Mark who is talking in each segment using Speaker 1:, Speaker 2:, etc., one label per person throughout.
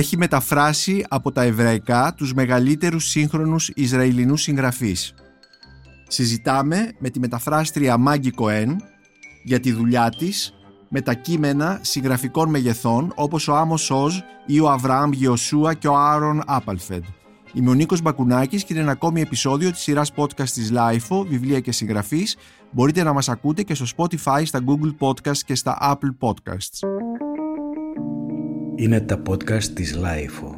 Speaker 1: έχει μεταφράσει από τα εβραϊκά τους μεγαλύτερους σύγχρονους Ισραηλινούς συγγραφείς. Συζητάμε με τη μεταφράστρια Μάγκη Κοέν για τη δουλειά της με τα κείμενα συγγραφικών μεγεθών όπως ο Άμος Όζ ή ο Αβραάμ Γιωσούα και ο Άρον Άπαλφεντ. Είμαι ο Νίκος Μπακουνάκης και είναι ένα ακόμη επεισόδιο της σειράς podcast της LIFO, βιβλία και συγγραφής. Μπορείτε να μας ακούτε και στο Spotify, στα Google Podcasts και στα Apple Podcasts.
Speaker 2: Είναι τα podcast της LIFO.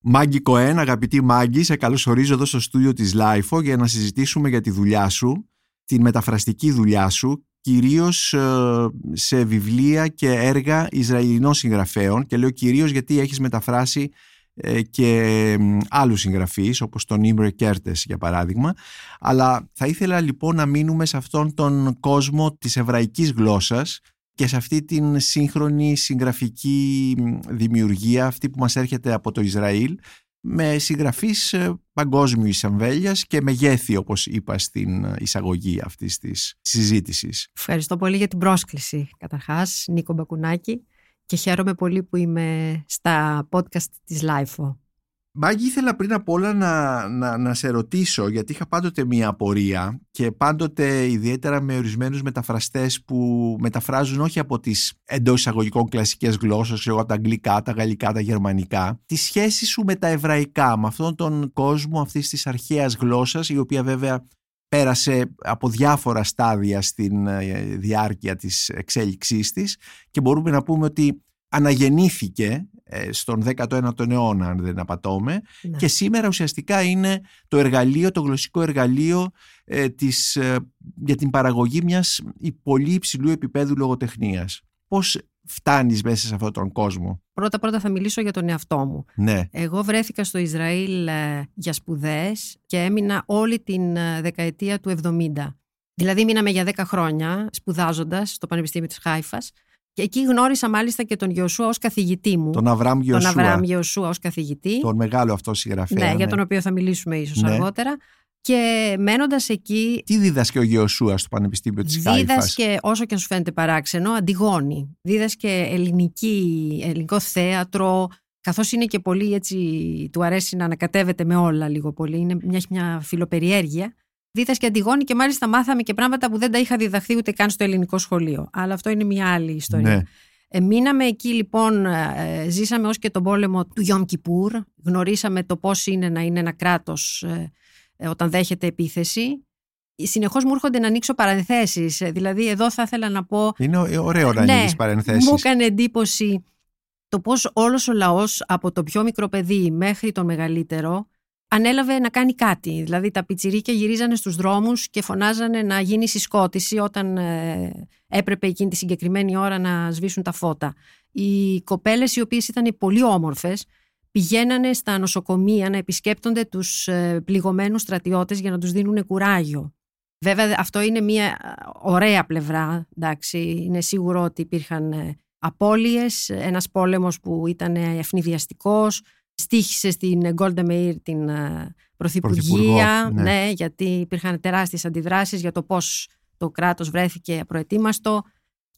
Speaker 1: Μάγκη Κοέν, αγαπητή Μάγκη, σε καλωσορίζω εδώ στο στούντιο της LIFO για να συζητήσουμε για τη δουλειά σου την μεταφραστική δουλειά σου κυρίως ε, σε βιβλία και έργα Ισραηλινών συγγραφέων και λέω κυρίως γιατί έχεις μεταφράσει ε, και άλλους συγγραφείς όπως τον Ιμρε Κέρτες για παράδειγμα αλλά θα ήθελα λοιπόν να μείνουμε σε αυτόν τον κόσμο της εβραϊκής γλώσσας και σε αυτή την σύγχρονη συγγραφική δημιουργία αυτή που μας έρχεται από το Ισραήλ με συγγραφείς ε, παγκόσμιους εμβέλειας και μεγέθη όπως είπα στην ε, εισαγωγή αυτής της συζήτησης.
Speaker 3: Ευχαριστώ πολύ για την πρόσκληση καταρχάς Νίκο Μπακουνάκη και χαίρομαι πολύ που είμαι στα podcast της LIFO.
Speaker 1: Μάγκη, ήθελα πριν απ' όλα να, να, να σε ρωτήσω, γιατί είχα πάντοτε μία απορία και πάντοτε ιδιαίτερα με ορισμένους μεταφραστές που μεταφράζουν όχι από τις εντός εισαγωγικών κλασικές γλώσσες, εγώ τα αγγλικά, τα γαλλικά, τα γερμανικά, τη σχέση σου με τα εβραϊκά, με αυτόν τον κόσμο αυτής της αρχαίας γλώσσας, η οποία βέβαια πέρασε από διάφορα στάδια στην ε, διάρκεια της εξέλιξής της και μπορούμε να πούμε ότι αναγεννήθηκε ε, στον 19ο αιώνα αν δεν απατώμε ναι. και σήμερα ουσιαστικά είναι το εργαλείο, το γλωσσικό εργαλείο ε, της, ε, για την παραγωγή μιας πολύ υψηλού επίπεδου λογοτεχνίας. Πώς φτάνεις μέσα σε αυτόν τον κόσμο;
Speaker 3: Πρώτα πρώτα θα μιλήσω για τον εαυτό μου.
Speaker 1: Ναι.
Speaker 3: Εγώ βρέθηκα στο Ισραήλ για σπουδές και έμεινα όλη την δεκαετία του 70. Δηλαδή μείναμε για 10 χρόνια σπουδάζοντας στο Πανεπιστήμιο της Χάιφας και εκεί γνώρισα μάλιστα και τον Γιωσούα ως καθηγητή μου.
Speaker 1: Τον Αβραάμ Γιωσούα.
Speaker 3: Τον Αβραάμ Γιωσούα ως καθηγητή.
Speaker 1: Τον μεγάλο αυτό συγγραφέα.
Speaker 3: Ναι, ναι, για τον οποίο θα μιλήσουμε ίσως ναι. αργότερα. Και μένοντας εκεί.
Speaker 1: Τι δίδασκε ο Γιωσούα στο Πανεπιστήμιο της Χάιφα.
Speaker 3: Δίδασκε, όσο και αν σου φαίνεται παράξενο, Αντιγόνη. Δίδασκε ελληνική, ελληνικό θέατρο. Καθώς είναι και πολύ έτσι, του αρέσει να ανακατεύεται με όλα λίγο πολύ. Είναι μια, μια φιλοπεριέργεια δίδασκε Αντιγόνη και μάλιστα μάθαμε και πράγματα που δεν τα είχα διδαχθεί ούτε καν στο ελληνικό σχολείο. Αλλά αυτό είναι μια άλλη ιστορία. Ναι. Ε, μείναμε εκεί λοιπόν, ε, ζήσαμε ως και τον πόλεμο του Γιόμ Κιπούρ, γνωρίσαμε το πώς είναι να είναι ένα κράτος ε, ε, όταν δέχεται επίθεση. Συνεχώς μου έρχονται να ανοίξω παρενθέσεις, ε, δηλαδή εδώ θα ήθελα να πω...
Speaker 1: Είναι ωραίο να ναι, παρενθέσεις.
Speaker 3: Μου έκανε εντύπωση το πώς όλος ο λαός από το πιο μικρό παιδί μέχρι τον μεγαλύτερο ανέλαβε να κάνει κάτι. Δηλαδή τα πιτσιρίκια γυρίζανε στους δρόμους και φωνάζανε να γίνει συσκότηση όταν ε, έπρεπε εκείνη τη συγκεκριμένη ώρα να σβήσουν τα φώτα. Οι κοπέλες οι οποίες ήταν πολύ όμορφες πηγαίνανε στα νοσοκομεία να επισκέπτονται τους ε, πληγωμένους στρατιώτες για να τους δίνουν κουράγιο. Βέβαια αυτό είναι μια ε, ωραία πλευρά, εντάξει, είναι σίγουρο ότι υπήρχαν απώλειες, ένας πόλεμος που ήταν ευνηδιαστικός, στήχησε στην Γκόλντα Meir την ε, Πρωθυπουργία, ναι. ναι. γιατί υπήρχαν τεράστιες αντιδράσεις για το πώς το κράτος βρέθηκε προετοίμαστο.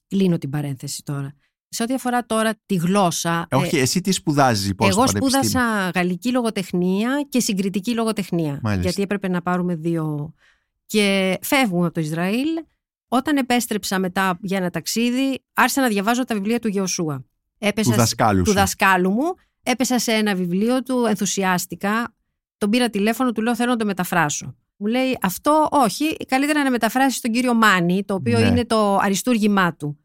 Speaker 3: Κλείνω την παρένθεση τώρα. Σε ό,τι αφορά τώρα τη γλώσσα.
Speaker 1: Ε, όχι, εσύ τι σπουδάζεις, πώς
Speaker 3: Εγώ σπούδασα γαλλική λογοτεχνία και συγκριτική λογοτεχνία. Γιατί έπρεπε να πάρουμε δύο. Και φεύγουμε από το Ισραήλ. Όταν επέστρεψα μετά για ένα ταξίδι, άρχισα να διαβάζω τα βιβλία του Γεωσούα.
Speaker 1: Έπεσα του δασκάλου,
Speaker 3: του δασκάλου μου Έπεσα σε ένα βιβλίο του, ενθουσιάστηκα. Τον πήρα τηλέφωνο, του λέω θέλω να το μεταφράσω. Μου λέει αυτό όχι, καλύτερα να μεταφράσεις τον κύριο Μάνι, το οποίο ναι. είναι το αριστούργημά του,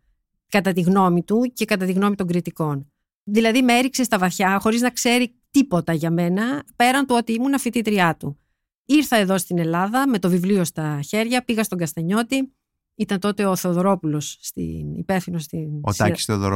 Speaker 3: κατά τη γνώμη του και κατά τη γνώμη των κριτικών. Δηλαδή με έριξε στα βαθιά, χωρίς να ξέρει τίποτα για μένα, πέραν του ότι ήμουν φοιτήτριά του. Ήρθα εδώ στην Ελλάδα με το βιβλίο στα χέρια, πήγα στον Καστανιώτη, ήταν τότε ο Θεοδωρόπουλος, υπεύθυνος στην.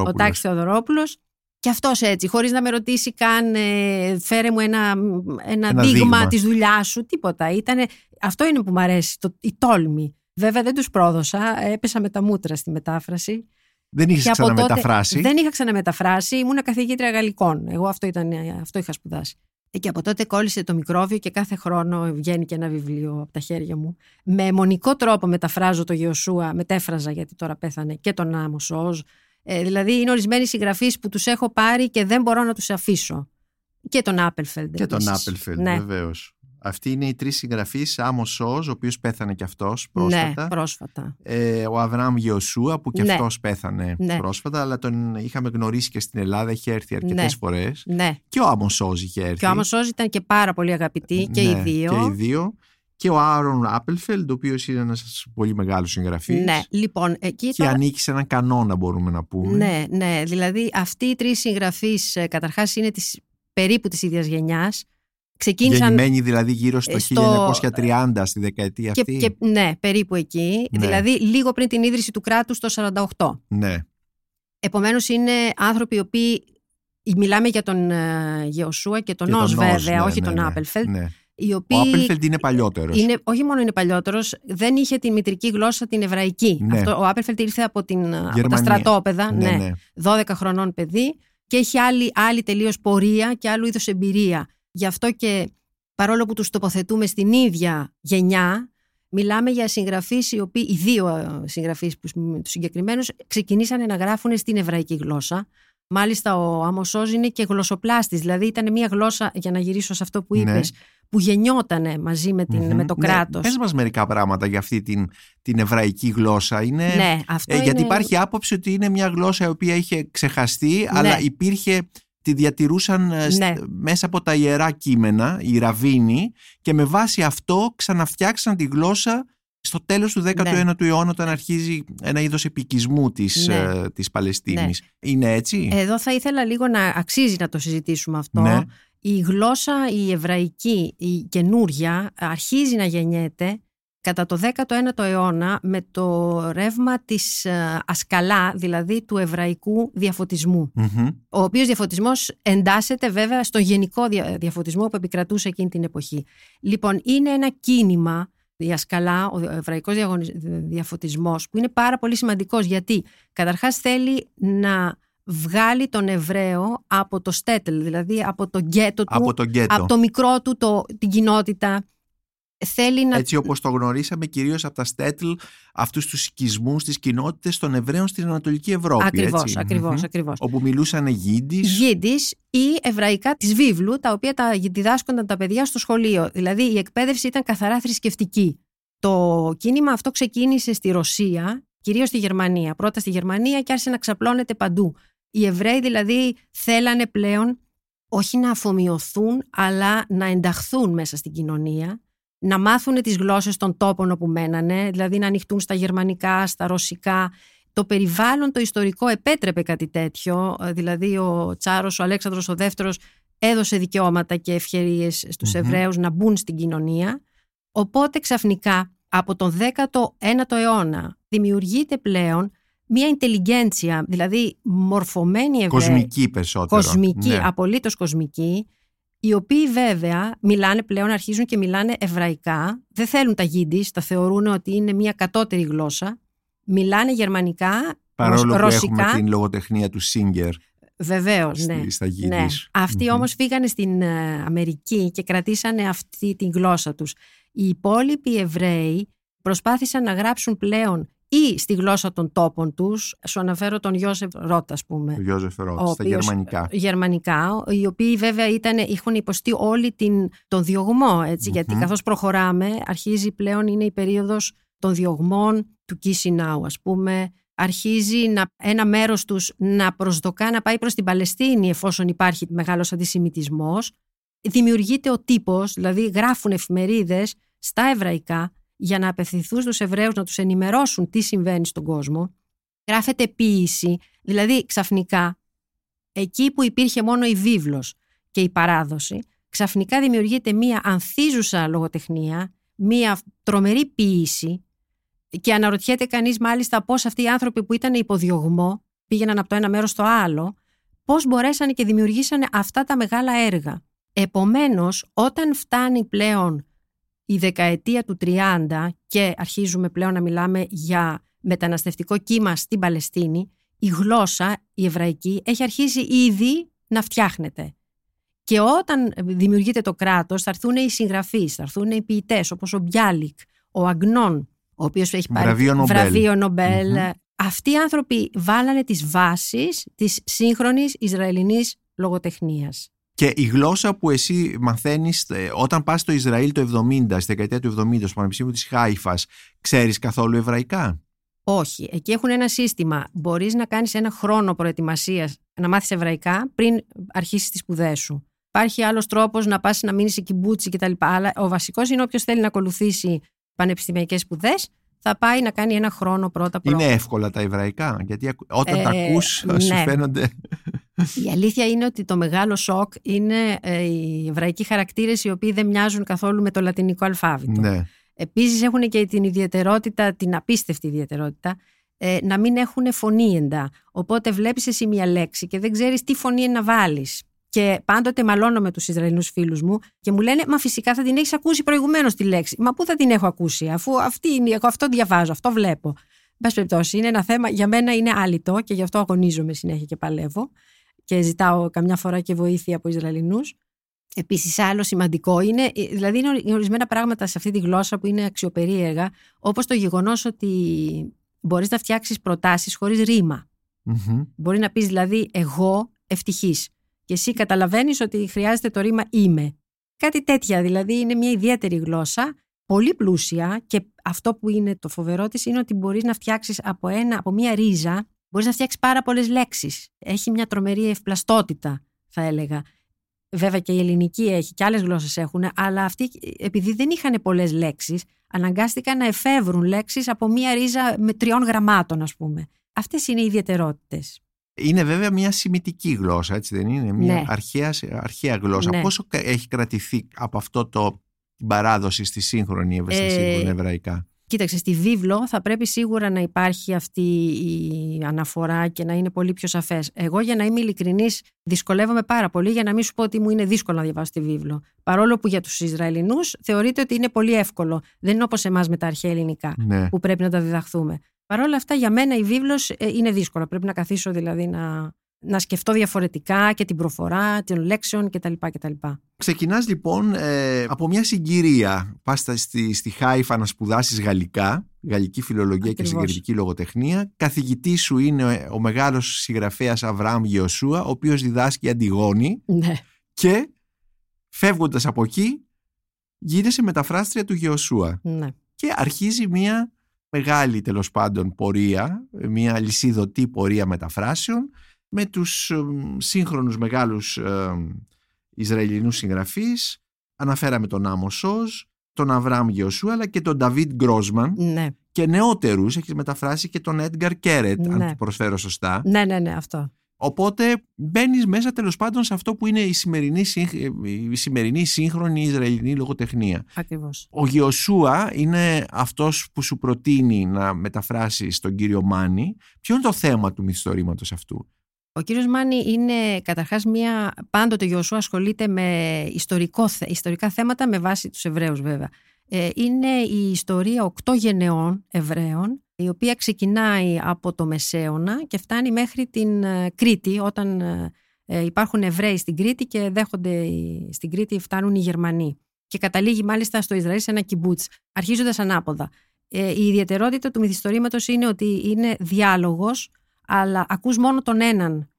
Speaker 1: Ο Τάκης
Speaker 3: Θεοδωρόπουλος. Και αυτός έτσι, χωρίς να με ρωτήσει καν, ε, φέρε μου ένα, ένα, ένα δείγμα, δείγμα. της δουλειάς σου, τίποτα. Ήτανε, αυτό είναι που μου αρέσει, το, η τόλμη. Βέβαια δεν τους πρόδωσα, έπεσα με τα μούτρα στη μετάφραση.
Speaker 1: Δεν είχες ξαναμεταφράσει;
Speaker 3: δεν είχα ξαναμεταφράσει, ήμουν καθηγήτρια γαλλικών. Εγώ αυτό, ήταν, αυτό είχα σπουδάσει. Και από τότε κόλλησε το μικρόβιο και κάθε χρόνο βγαίνει και ένα βιβλίο από τα χέρια μου. Με εμμονικό τρόπο μεταφράζω τον Γεοσούα, μετέφραζα γιατί τώρα πέθανε και τον Άμος Οζ Ε, δηλαδή είναι ορισμένοι συγγραφείς που τους έχω πάρει και δεν μπορώ να τους αφήσω. Και τον Άπελφελντ.
Speaker 1: Και τον
Speaker 3: επίσης.
Speaker 1: Άπελφελντ,
Speaker 3: Ναι.
Speaker 1: βεβαίως. Αυτοί είναι οι τρεις συγγραφείς. Άμος Οζ, ο οποίος πέθανε κι αυτός πρόσφατα.
Speaker 3: Ναι, πρόσφατα.
Speaker 1: Ε, ο Αβραάμ Γεοσούα, που κι
Speaker 3: Ναι.
Speaker 1: αυτός πέθανε
Speaker 3: Ναι.
Speaker 1: πρόσφατα, αλλά τον είχαμε γνωρίσει και στην Ελλάδα, είχε έρθει αρκετές
Speaker 3: Ναι.
Speaker 1: φορές.
Speaker 3: Ναι.
Speaker 1: Και ο Άμος Οζ είχε έρθει.
Speaker 3: Και ο Άμος Οζ ήταν και πάρα πολύ αγαπητοί και οι
Speaker 1: Ναι,
Speaker 3: δύο.
Speaker 1: Και οι δύο. Και ο Άρον Άπελφελντ, ο οποίος είναι ένας πολύ μεγάλο συγγραφή.
Speaker 3: Ναι, λοιπόν, εκεί
Speaker 1: Και
Speaker 3: τώρα-
Speaker 1: ανήκει σε έναν κανόνα, μπορούμε να πούμε.
Speaker 3: Ναι, ναι. Δηλαδή, αυτοί οι τρεις συγγραφείς, καταρχάς, είναι της, περίπου της ίδιας γενιάς. Ξεκίνησαν.
Speaker 1: Γεννημένοι δηλαδή γύρω στο,
Speaker 3: ε, στο-
Speaker 1: 1930, στη δεκαετία
Speaker 3: Και,
Speaker 1: αυτή.
Speaker 3: και, ναι, περίπου εκεί.
Speaker 1: Ναι.
Speaker 3: Δηλαδή, λίγο πριν την ίδρυση του κράτους το 48.
Speaker 1: Ναι.
Speaker 3: Επομένως είναι άνθρωποι οι οποίοι μιλάμε για τον ε, Γεωσούα και τον
Speaker 1: Και
Speaker 3: Νος
Speaker 1: τον Νος,
Speaker 3: βέβαια,
Speaker 1: ναι,
Speaker 3: όχι
Speaker 1: ναι,
Speaker 3: τον
Speaker 1: ναι,
Speaker 3: Άπελφελτ,
Speaker 1: ναι.
Speaker 3: οι
Speaker 1: Ο
Speaker 3: οποίοι
Speaker 1: Άπελφελντ είναι παλιότερος.
Speaker 3: είναι, όχι μόνο είναι παλιότερος, δεν είχε τη μητρική γλώσσα την εβραϊκή.
Speaker 1: Ναι.
Speaker 3: Αυτό, ο Άπελφελτ ήρθε από, την, από τα
Speaker 1: Γερμανία.
Speaker 3: στρατόπεδα,
Speaker 1: Ναι,
Speaker 3: ναι,
Speaker 1: ναι.
Speaker 3: 12 χρονών παιδί και έχει άλλη, άλλη τελείως πορεία και άλλου είδους εμπειρία. Γι' αυτό και παρόλο που τους τοποθετούμε στην ίδια γενιά, μιλάμε για συγγραφείς οι οποίοι, οι δύο ε, συγγραφείς που, τους συγκεκριμένους, ξεκινήσανε να γράφουν στην εβραϊκή γλώσσα. Μάλιστα ο Άμοσός είναι και γλωσσοπλάστης, δηλαδή ήταν μια γλώσσα, για να γυρίσω σε αυτό που
Speaker 1: Ναι.
Speaker 3: είπες, που γεννιότανε μαζί με, την,
Speaker 1: Μμμ.
Speaker 3: με το
Speaker 1: Ναι,
Speaker 3: κράτος.
Speaker 1: Πες μας μερικά πράγματα για αυτή την, την εβραϊκή γλώσσα. Είναι,
Speaker 3: Ναι, αυτό
Speaker 1: ε, Γιατί
Speaker 3: είναι-
Speaker 1: υπάρχει άποψη ότι είναι μια γλώσσα η οποία είχε ξεχαστεί, αλλά υπήρχε, τη διατηρούσαν ε, στ-
Speaker 3: Ναι.
Speaker 1: μέσα από τα ιερά κείμενα, οι ραβίνοι, και με βάση αυτό ξαναφτιάξαν τη γλώσσα στο τέλος του 19ου αιώνα όταν αρχίζει ένα είδος επικισμού της,
Speaker 3: Ναι.
Speaker 1: ε, της Παλαιστίνης. Είναι έτσι;
Speaker 3: Εδώ θα ήθελα λίγο να αξίζει να το συζητήσουμε αυτό.
Speaker 1: Ναι.
Speaker 3: Η γλώσσα η εβραϊκή, η καινούρια, αρχίζει να γεννιέται κατά το 19ο αιώνα με το ρεύμα της ε, ασκαλά, δηλαδή του εβραϊκού διαφωτισμού.
Speaker 1: Μμμ.
Speaker 3: Ο οποίος διαφωτισμός εντάσσεται βέβαια στο γενικό δια- διαφωτισμό που επικρατούσε εκείνη την εποχή. Λοιπόν, είναι ένα κίνημα, η ασκαλά, ο εβραϊκός διαγωνι- διαφωτισμός, που είναι πάρα πολύ σημαντικός γιατί καταρχάς θέλει να βγάλει τον Εβραίο από το στέτελ, δηλαδή από το γκέτο του,
Speaker 1: Από το γκέτο.
Speaker 3: από το μικρό του, το, την κοινότητα. Θέλει να...
Speaker 1: Έτσι όπως το γνωρίσαμε κυρίως από τα στέτλ αυτούς τους οικισμούς της κοινότητες των Εβραίων στην Ανατολική Ευρώπη.
Speaker 3: Ακριβώς,
Speaker 1: έτσι.
Speaker 3: ακριβώς,
Speaker 1: Μμμ.
Speaker 3: ακριβώς.
Speaker 1: Όπου μιλούσαν Γίντις.
Speaker 3: Γίδης ή εβραϊκά της βίβλου, τα οποία τα διδάσκονταν τα παιδιά στο σχολείο. Δηλαδή η εκπαίδευση ήταν καθαρά θρησκευτική. Το κίνημα αυτό ξεκίνησε στη Ρωσία, κυρίως στη Γερμανία. Πρώτα στη Γερμανία και άρχισε να ξαπλώνεται παντού. Οι Εβραίοι δηλαδή θέλανε πλέον όχι να αφομοιωθούν, αλλά να ενταχθούν μέσα στην κοινωνία, να μάθουν τις γλώσσες των τόπων όπου μένανε, δηλαδή να ανοιχτούν στα γερμανικά, στα ρωσικά. Το περιβάλλον το ιστορικό επέτρεπε κάτι τέτοιο, ε, δηλαδή ο Τσάρος, ο Αλέξανδρος ο Δεύτερος έδωσε δικαιώματα και ευκαιρίες στους
Speaker 1: Μμμ.
Speaker 3: Εβραίους να μπουν στην κοινωνία. Οπότε ξαφνικά από τον 19ο αιώνα δημιουργείται πλέον μια ιντελιγέντσια, δηλαδή μορφωμένη Εβραίοι.
Speaker 1: Κοσμική περισσότερο.
Speaker 3: Κοσμική,
Speaker 1: Ναι.
Speaker 3: απολύτως κοσμική, οι οποίοι βέβαια μιλάνε πλέον, αρχίζουν και μιλάνε εβραϊκά, δεν θέλουν τα γίντις, τα θεωρούν ότι είναι μια κατώτερη γλώσσα, μιλάνε γερμανικά,
Speaker 1: Παρόλο που
Speaker 3: ρωσικά,
Speaker 1: έχουμε την λογοτεχνία του Σίγκερ
Speaker 3: βεβαίως, ναι.
Speaker 1: στα
Speaker 3: Ναι.
Speaker 1: Γίντις.
Speaker 3: Αυτοί
Speaker 1: Μμμ.
Speaker 3: όμως φύγανε στην ε, Αμερική και κρατήσανε αυτή τη γλώσσα τους. Οι υπόλοιποι Εβραίοι προσπάθησαν να γράψουν πλέον ή στη γλώσσα των τόπων τους, σου αναφέρω τον Ιώσεφ Ρότ ας πούμε,
Speaker 1: Ο Γιώζεφ Ρότ,
Speaker 3: ο
Speaker 1: στα
Speaker 3: οποίος-
Speaker 1: γερμανικά.
Speaker 3: γερμανικά, οι οποίοι βέβαια ήταν, είχαν υποστεί όλη την, τον διωγμό, έτσι, γιατί
Speaker 1: Μμμ.
Speaker 3: καθώς προχωράμε αρχίζει πλέον είναι η περίοδος των διωγμών του Κίσινάου, ας πούμε, αρχίζει να, ένα μέρος τους να προσδοκά να πάει προς την Παλαιστίνη εφόσον υπάρχει μεγάλος αντισημιτισμός. Δημιουργείται ο τύπος, δηλαδή γράφουν εφημερίδες στα εβραϊκά για να απευθυνθούν στους Εβραίους να τους ενημερώσουν τι συμβαίνει στον κόσμο. Γράφεται ποίηση, δηλαδή ξαφνικά εκεί που υπήρχε μόνο η βίβλος και η παράδοση, ξαφνικά δημιουργείται μία ανθίζουσα λογοτεχνία, μία τρομερή ποίηση και αναρωτιέται κανείς μάλιστα πώς αυτοί οι άνθρωποι που ήταν υποδιωγμό, πήγαιναν από το ένα μέρος στο άλλο, πώς μπορέσανε και δημιουργήσανε αυτά τα μεγάλα έργα. Επομένως, όταν φτάνει πλέον η δεκαετία του 30 και αρχίζουμε πλέον να μιλάμε για μεταναστευτικό κύμα στην Παλαιστίνη, η γλώσσα, η εβραϊκή, έχει αρχίσει ήδη να φτιάχνεται. Και όταν δημιουργείται το κράτος, θα έρθουν οι συγγραφείς, θα έρθουν οι ποιητές, όπως ο Μπιάλικ, ο Αγνών, ο οποίος έχει πάρει
Speaker 1: Βραβείο Νομπέλ.
Speaker 3: βραβείο Νομπέλ,
Speaker 1: Μμμ.
Speaker 3: Αυτοί οι άνθρωποι βάλανε τις βάσεις της σύγχρονης Ισραηλινής λογοτεχνίας.
Speaker 1: Και η γλώσσα που εσύ μαθαίνεις όταν πας στο Ισραήλ το 70, στη δεκαετία του 70, στο Πανεπιστήμιο της Χάιφας, ξέρεις καθόλου εβραϊκά;
Speaker 3: Όχι. Εκεί έχουν ένα σύστημα. Μπορείς να κάνεις ένα χρόνο προετοιμασίας να μάθεις εβραϊκά πριν αρχίσεις τις σπουδές σου. Υπάρχει άλλος τρόπος να πας να μείνεις σε κυμπούτσι κτλ. Αλλά ο βασικός είναι όποιος θέλει να ακολουθήσει πανεπιστημιακές σπουδές, θα πάει να κάνει ένα χρόνο πρώτα πρώτα.
Speaker 1: Είναι εύκολα τα εβραϊκά, γιατί όταν ε, τα ακούς ναι. σου φαίνονται...
Speaker 3: Η αλήθεια είναι ότι το μεγάλο σοκ είναι ε, οι εβραϊκοί χαρακτήρες οι οποίοι δεν μοιάζουν καθόλου με το λατινικό αλφάβητο.
Speaker 1: Ναι.
Speaker 3: Επίσης έχουν και την ιδιαιτερότητα, την απίστευτη ιδιαιτερότητα, ε, να μην έχουν φωνή εντά. Οπότε βλέπεις εσύ μια λέξη και δεν ξέρεις τι φωνή να βάλεις. Και πάντοτε μαλώνω με τους Ισραηλινούς φίλους μου και μου λένε Μα φυσικά θα την έχεις ακούσει προηγουμένως τη λέξη. Μα πού θα την έχω ακούσει, αφού αυτή είναι, εγώ αυτό διαβάζω, αυτό βλέπω. Μπα περιπτώσει, είναι ένα θέμα, για μένα είναι άλυτο και γι' αυτό αγωνίζομαι συνέχεια και παλεύω και ζητάω καμιά φορά και βοήθεια από Ισραηλινούς. Επίσης, άλλο σημαντικό είναι, δηλαδή είναι ορισμένα πράγματα σε αυτή τη γλώσσα που είναι αξιοπερίεργα, όπως το γεγονός ότι μπορείς να φτιάξεις προτάσεις χωρίς ρήμα. Mm-hmm. Μπορεί να πεις δηλαδή, εγώ ευτυχής και εσύ καταλαβαίνεις ότι χρειάζεται το ρήμα είμαι. Κάτι τέτοια δηλαδή είναι μια ιδιαίτερη γλώσσα, πολύ πλούσια και αυτό που είναι το φοβερό της είναι ότι μπορείς να φτιάξεις από, ένα, από μια ρίζα, μπορείς να φτιάξεις πάρα πολλές λέξεις. Έχει μια τρομερή ευπλαστότητα θα έλεγα. Βέβαια και η ελληνική έχει και άλλες γλώσσες έχουν, αλλά αυτοί επειδή δεν είχαν πολλές λέξεις, αναγκάστηκαν να εφεύρουν λέξεις από μια ρίζα με τριών γραμμάτων ας πούμε. Αυτές είναι οι ιδιαιτερότητες.
Speaker 1: Είναι βέβαια μια σημητική γλώσσα, έτσι δεν είναι, μια ναι. αρχαία, αρχαία γλώσσα. Ναι. Πόσο έχει κρατηθεί από αυτό το την παράδοση στη σύγχρονη, ε, εβραϊκά;
Speaker 3: Κοίταξε, στη βίβλο θα πρέπει σίγουρα να υπάρχει αυτή η αναφορά και να είναι πολύ πιο σαφές. Εγώ, για να είμαι ειλικρινής, δυσκολεύομαι πάρα πολύ για να μην σου πω ότι μου είναι δύσκολο να διαβάσω τη βίβλο. Παρόλο που για τους Ισραηλινούς θεωρείται ότι είναι πολύ εύκολο. Δεν είναι όπως εμάς με τα αρχαία ελληνικά, ναι. που πρέπει να τα διδαχθούμε. Παρ' όλα αυτά, για μένα η βίβλος ε, είναι δύσκολο. Πρέπει να καθίσω δηλαδή να, να σκεφτώ διαφορετικά και την προφορά των λέξεων κτλ. κτλ.
Speaker 1: Ξεκινάς λοιπόν ε, από μια συγκυρία. Πας στη, στη Χάιφα να σπουδάσεις γαλλικά, γαλλική φιλολογία και συγκεντρική λογοτεχνία. Καθηγητής σου είναι ο μεγάλος συγγραφέας Αβραάμ Γεωσούα, ο οποίος διδάσκει Αντιγόνη.
Speaker 3: Ναι.
Speaker 1: Και φεύγοντας από εκεί γίνεσαι μεταφράστρια του Γεωσούα.
Speaker 3: Ναι.
Speaker 1: Και αρχίζει μια μεγάλη τέλος πάντων πορεία, μια λυσίδωτη πορεία μεταφράσεων με τους σύγχρονους μεγάλους ε, Ισραηλινούς συγγραφείς. Αναφέραμε τον Άμο Σόζ, τον Αβραάμ Γεωσού αλλά και τον Νταβίτ Γκρόσμαν
Speaker 3: ναι.
Speaker 1: και νεότερους έχεις μεταφράσει και τον Έντγκαρ Κέρετ αν το προσφέρω σωστά.
Speaker 3: Ναι, ναι, ναι, αυτό.
Speaker 1: Οπότε μπαίνεις μέσα τέλος πάντων σε αυτό που είναι η σημερινή, η σημερινή σύγχρονη Ισραηλινή λογοτεχνία.
Speaker 3: Ακριβώς.
Speaker 1: Ο Γιωσούα είναι αυτός που σου προτείνει να μεταφράσεις τον κύριο Μάνι. Ποιο είναι το θέμα του μυθιστορήματος αυτού;
Speaker 3: Ο κύριος Μάνι είναι καταρχάς μία, πάντοτε ο Γιωσούα ασχολείται με ιστορικό, ιστορικά θέματα με βάση τους Εβραίους βέβαια. Ε, είναι η ιστορία οκτώ γενεών Εβραίων η οποία ξεκινάει από το Μεσαίωνα και φτάνει μέχρι την ε, Κρήτη όταν ε, ε, υπάρχουν Εβραίοι στην Κρήτη και δέχονται στην Κρήτη φτάνουν οι Γερμανοί. Και καταλήγει μάλιστα στο Ισραήλ σε ένα κιμπούτς, αρχίζοντας ανάποδα. Η ιδιαιτερότητα του μυθιστορήματος είναι ότι είναι διάλογος, αλλά ακούς μόνο τον έναν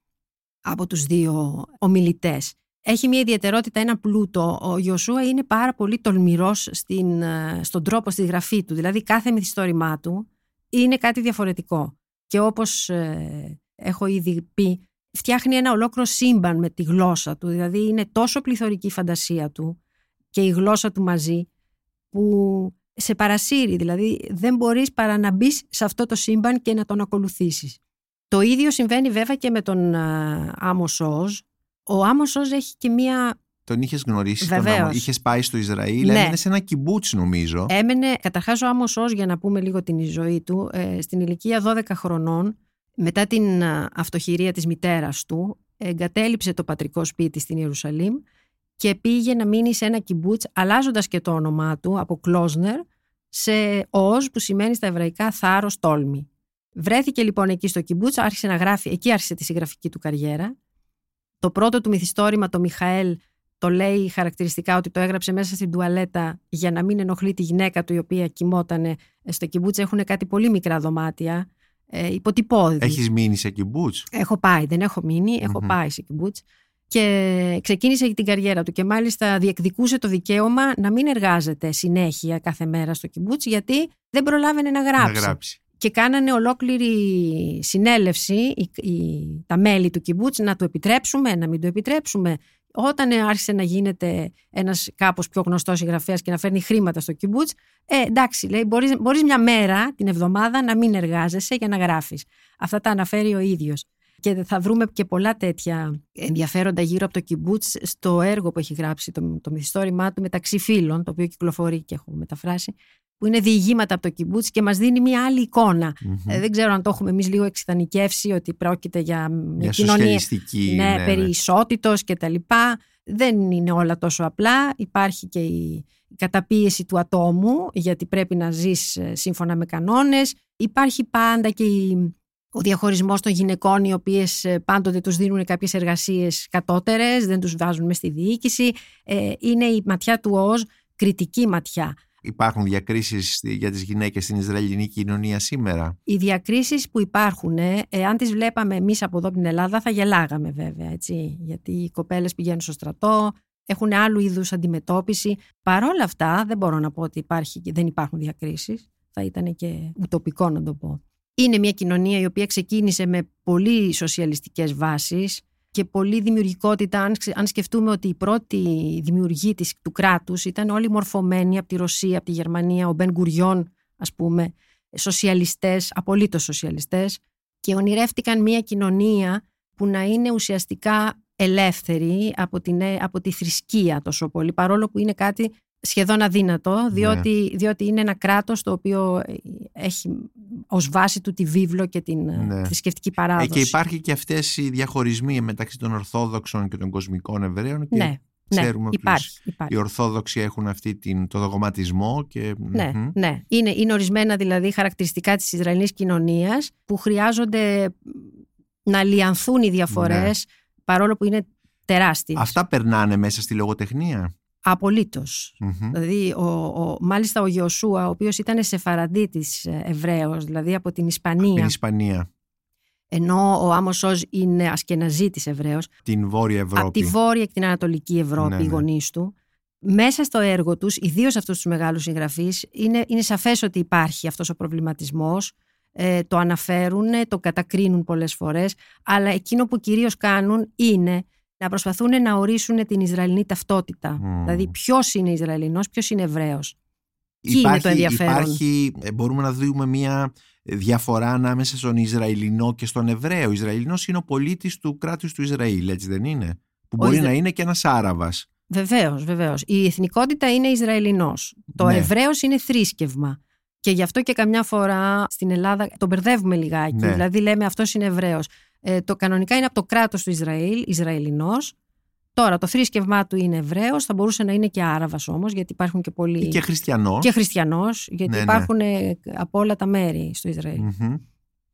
Speaker 3: από τους δύο ομιλητές. Έχει μια ιδιαιτερότητα, ένα πλούτο. Ο Ιωσούα είναι πάρα πολύ τολμηρός στην, στον τρόπο, στη γραφή του. Δηλαδή κάθε μυθιστόρημά του είναι κάτι διαφορετικό. Και όπως ε, έχω ήδη πει, φτιάχνει ένα ολόκληρο σύμπαν με τη γλώσσα του. Δηλαδή είναι τόσο πληθωρική η φαντασία του και η γλώσσα του μαζί που σε παρασύρει. Δηλαδή δεν μπορείς παρά να μπεις σε αυτό το σύμπαν και να τον ακολουθήσεις. Το ίδιο συμβαίνει βέβαια και με τον ε, Άμο Σόζ. Ο Άμο Σόζ έχει και μία
Speaker 1: τον είχες γνωρίσει, τον είχες πάει στο Ισραήλ, ναι. έμενε σε ένα κυμπούτσι νομίζω.
Speaker 3: Έμενε, καταρχάς ο Άμο Ω, για να πούμε λίγο την ζωή του, ε, στην ηλικία 12 χρονών, μετά την ε, αυτοχειρία της μητέρας του, εγκατέλειψε το πατρικό σπίτι στην Ιερουσαλήμ και πήγε να μείνει σε ένα κυμπούτς, αλλάζοντας και το όνομά του από Κλόσνερ σε Οζ που σημαίνει στα εβραϊκά θάρρος τόλμη. Βρέθηκε λοιπόν εκεί στο κυμπούτς, άρχισε να γράφει, εκεί άρχισε τη συγγραφική του καριέρα. Το πρώτο του μυθιστόρημα, το Μιχαέλ, το λέει χαρακτηριστικά ότι το έγραψε μέσα στην τουαλέτα για να μην ενοχλεί τη γυναίκα του η οποία κοιμόταν στο κυμπούτσε. Έχουν κάτι πολύ μικρά δωμάτια. ε, υποτυπώδη.
Speaker 1: Έχεις μείνει σε κιμπούτς;
Speaker 3: Έχω πάει, δεν έχω μείνει, έχω
Speaker 1: Μμμ.
Speaker 3: πάει σε κιμπούτς και ξεκίνησε την καριέρα του και μάλιστα διεκδικούσε το δικαίωμα να μην εργάζεται συνέχεια κάθε μέρα στο κιμπούτς γιατί δεν προλάβαινε να γράψει.
Speaker 1: Να γράψει.
Speaker 3: Και κάνανε ολόκληρη συνέλευση οι, οι- τα μέλη του κιμπούτς να του επιτρέψουμε, να μην του επιτρέψουμε. Όταν άρχισε να γίνεται ένας κάπως πιο γνωστός συγγραφέας και να φέρνει χρήματα στο κιμπούτς, ε, εντάξει, λέει, μπορείς, μπορείς μια μέρα την εβδομάδα να μην εργάζεσαι για να γράφεις. Αυτά τα αναφέρει ο ίδιος. Και θα βρούμε και πολλά τέτοια ενδιαφέροντα γύρω από το κιμπούτς στο έργο που έχει γράψει, το, το μυθιστόρημά του μεταξύ φίλων, το οποίο κυκλοφορεί και έχω μεταφράσει, που είναι διηγήματα από το κιμπούτς και μας δίνει μια άλλη εικόνα.
Speaker 1: Μμμ.
Speaker 3: Ε, δεν ξέρω αν το έχουμε εμείς λίγο εξειδανικεύσει ότι πρόκειται για μια
Speaker 1: Μια
Speaker 3: κοινωνία
Speaker 1: σοσιαλιστική.
Speaker 3: ναι, περί ισότητος και τα λοιπά. Δεν είναι όλα τόσο απλά. Υπάρχει και η η καταπίεση του ατόμου γιατί πρέπει να ζεις ε, σύμφωνα με κανόνες. Υπάρχει πάντα και η- ο διαχωρισμός των γυναικών οι οποίες ε, πάντοτε τους δίνουν κάποιες εργασίες κατώτερες, δεν τους βάζουν μες στη διοίκηση. Ε, είναι η ματιά του ΟΣ κριτική ματιά.
Speaker 1: Υπάρχουν διακρίσεις για τις γυναίκες στην Ισραηλινή κοινωνία σήμερα;
Speaker 3: Οι διακρίσεις που υπάρχουν, ε, εάν τις βλέπαμε εμείς από εδώ από την Ελλάδα θα γελάγαμε βέβαια, έτσι, γιατί οι κοπέλες πηγαίνουν στο στρατό, έχουν άλλου είδους αντιμετώπιση. Παρόλα αυτά δεν μπορώ να πω ότι υπάρχει, δεν υπάρχουν διακρίσεις, θα ήταν και ουτοπικό να το πω. Είναι μια κοινωνία η οποία ξεκίνησε με πολύ σοσιαλιστικές βάσεις και πολύ δημιουργικότητα, αν, ξε- αν σκεφτούμε ότι οι πρώτοι δημιουργοί της, του κράτους ήταν όλοι μορφωμένοι από τη Ρωσία, από τη Γερμανία, ο Μπεν Γκουριόν ας πούμε, σοσιαλιστές, απολύτως σοσιαλιστές και ονειρεύτηκαν μια κοινωνία που να είναι ουσιαστικά ελεύθερη από, την, από τη θρησκεία τόσο πολύ, παρόλο που είναι κάτι σχεδόν αδύνατο, διότι, διότι είναι ένα κράτος το οποίο έχει ως βάση του τη βίβλο και την
Speaker 1: Ναι.
Speaker 3: θρησκευτική
Speaker 1: Ε,
Speaker 3: παράδοση.
Speaker 1: και υπάρχει και αυτές οι διαχωρισμοί μεταξύ των Ορθόδοξων και των κοσμικών Εβραίων και
Speaker 3: ναι, ναι,
Speaker 1: ξέρουμε ότι
Speaker 3: υπάρχει, υπάρχει.
Speaker 1: οι Ορθόδοξοι έχουν αυτή την, το δογματισμό και...
Speaker 3: Ναι,
Speaker 1: Μμμ.
Speaker 3: ναι. Είναι, είναι ορισμένα δηλαδή χαρακτηριστικά της Ισραηλινής κοινωνίας που χρειάζονται να λιανθούν οι διαφορές παρόλο που είναι τεράστιες.
Speaker 1: Ναι. Αυτά περνάνε μέσα στη λογοτεχνία;
Speaker 3: Απολύτως.
Speaker 1: Μμμ.
Speaker 3: Δηλαδή, ο, ο, μάλιστα ο Γιωσούα, ο οποίος ήταν σεφαραντίτης ε, Εβραίος, δηλαδή από την Ισπανία,
Speaker 1: Την Ισπανία,
Speaker 3: ενώ ο Άμος Όζ είναι ασκεναζίτης Εβραίος,
Speaker 1: την Βόρεια Ευρώπη.
Speaker 3: από τη Βόρεια και την Ανατολική Ευρώπη,
Speaker 1: Ναι,
Speaker 3: οι
Speaker 1: ναι.
Speaker 3: γονείς του. Μέσα στο έργο τους, ιδίως αυτούς τους μεγάλους συγγραφείς, είναι, είναι σαφές ότι υπάρχει αυτός ο προβληματισμός, ε, το αναφέρουν, το κατακρίνουν πολλές φορές, αλλά εκείνο που κυρίως κάνουν είναι να προσπαθούν να ορίσουν την Ισραηλινή ταυτότητα.
Speaker 1: Μμμ.
Speaker 3: Δηλαδή ποιος είναι Ισραηλινός, ποιος είναι Εβραίος. Εκεί είναι το ενδιαφέρον;
Speaker 1: Υπάρχει, ε, μπορούμε να δούμε μια διαφορά ανάμεσα στον Ισραηλινό και στον Εβραίο. Ο Ισραηλινός είναι ο πολίτης του κράτους του Ισραήλ, έτσι δεν είναι; Που μπορεί
Speaker 3: Ισρα-
Speaker 1: να είναι και ένας Άραβας.
Speaker 3: Βεβαίως, βεβαίως. Η εθνικότητα είναι Ισραηλινός. Το
Speaker 1: Ναι.
Speaker 3: Εβραίος είναι θρήσκευμα. Και γι' αυτό και καμιά φορά στην Ελλάδα τον μπερδεύουμε λιγάκι.
Speaker 1: Ναι.
Speaker 3: Δηλαδή λέμε αυτός είναι Εβραίος. Ε, το κανονικά είναι από το κράτος του Ισραήλ, Ισραηλινός. Τώρα το θρήσκευμά του είναι Εβραίος, θα μπορούσε να είναι και Άραβας όμως, γιατί υπάρχουν και πολλοί.
Speaker 1: Ή και χριστιανός.
Speaker 3: και χριστιανός, γιατί
Speaker 1: Ναι, ναι.
Speaker 3: υπάρχουν ε, από όλα τα μέρη στο Ισραήλ.
Speaker 1: Μμμ.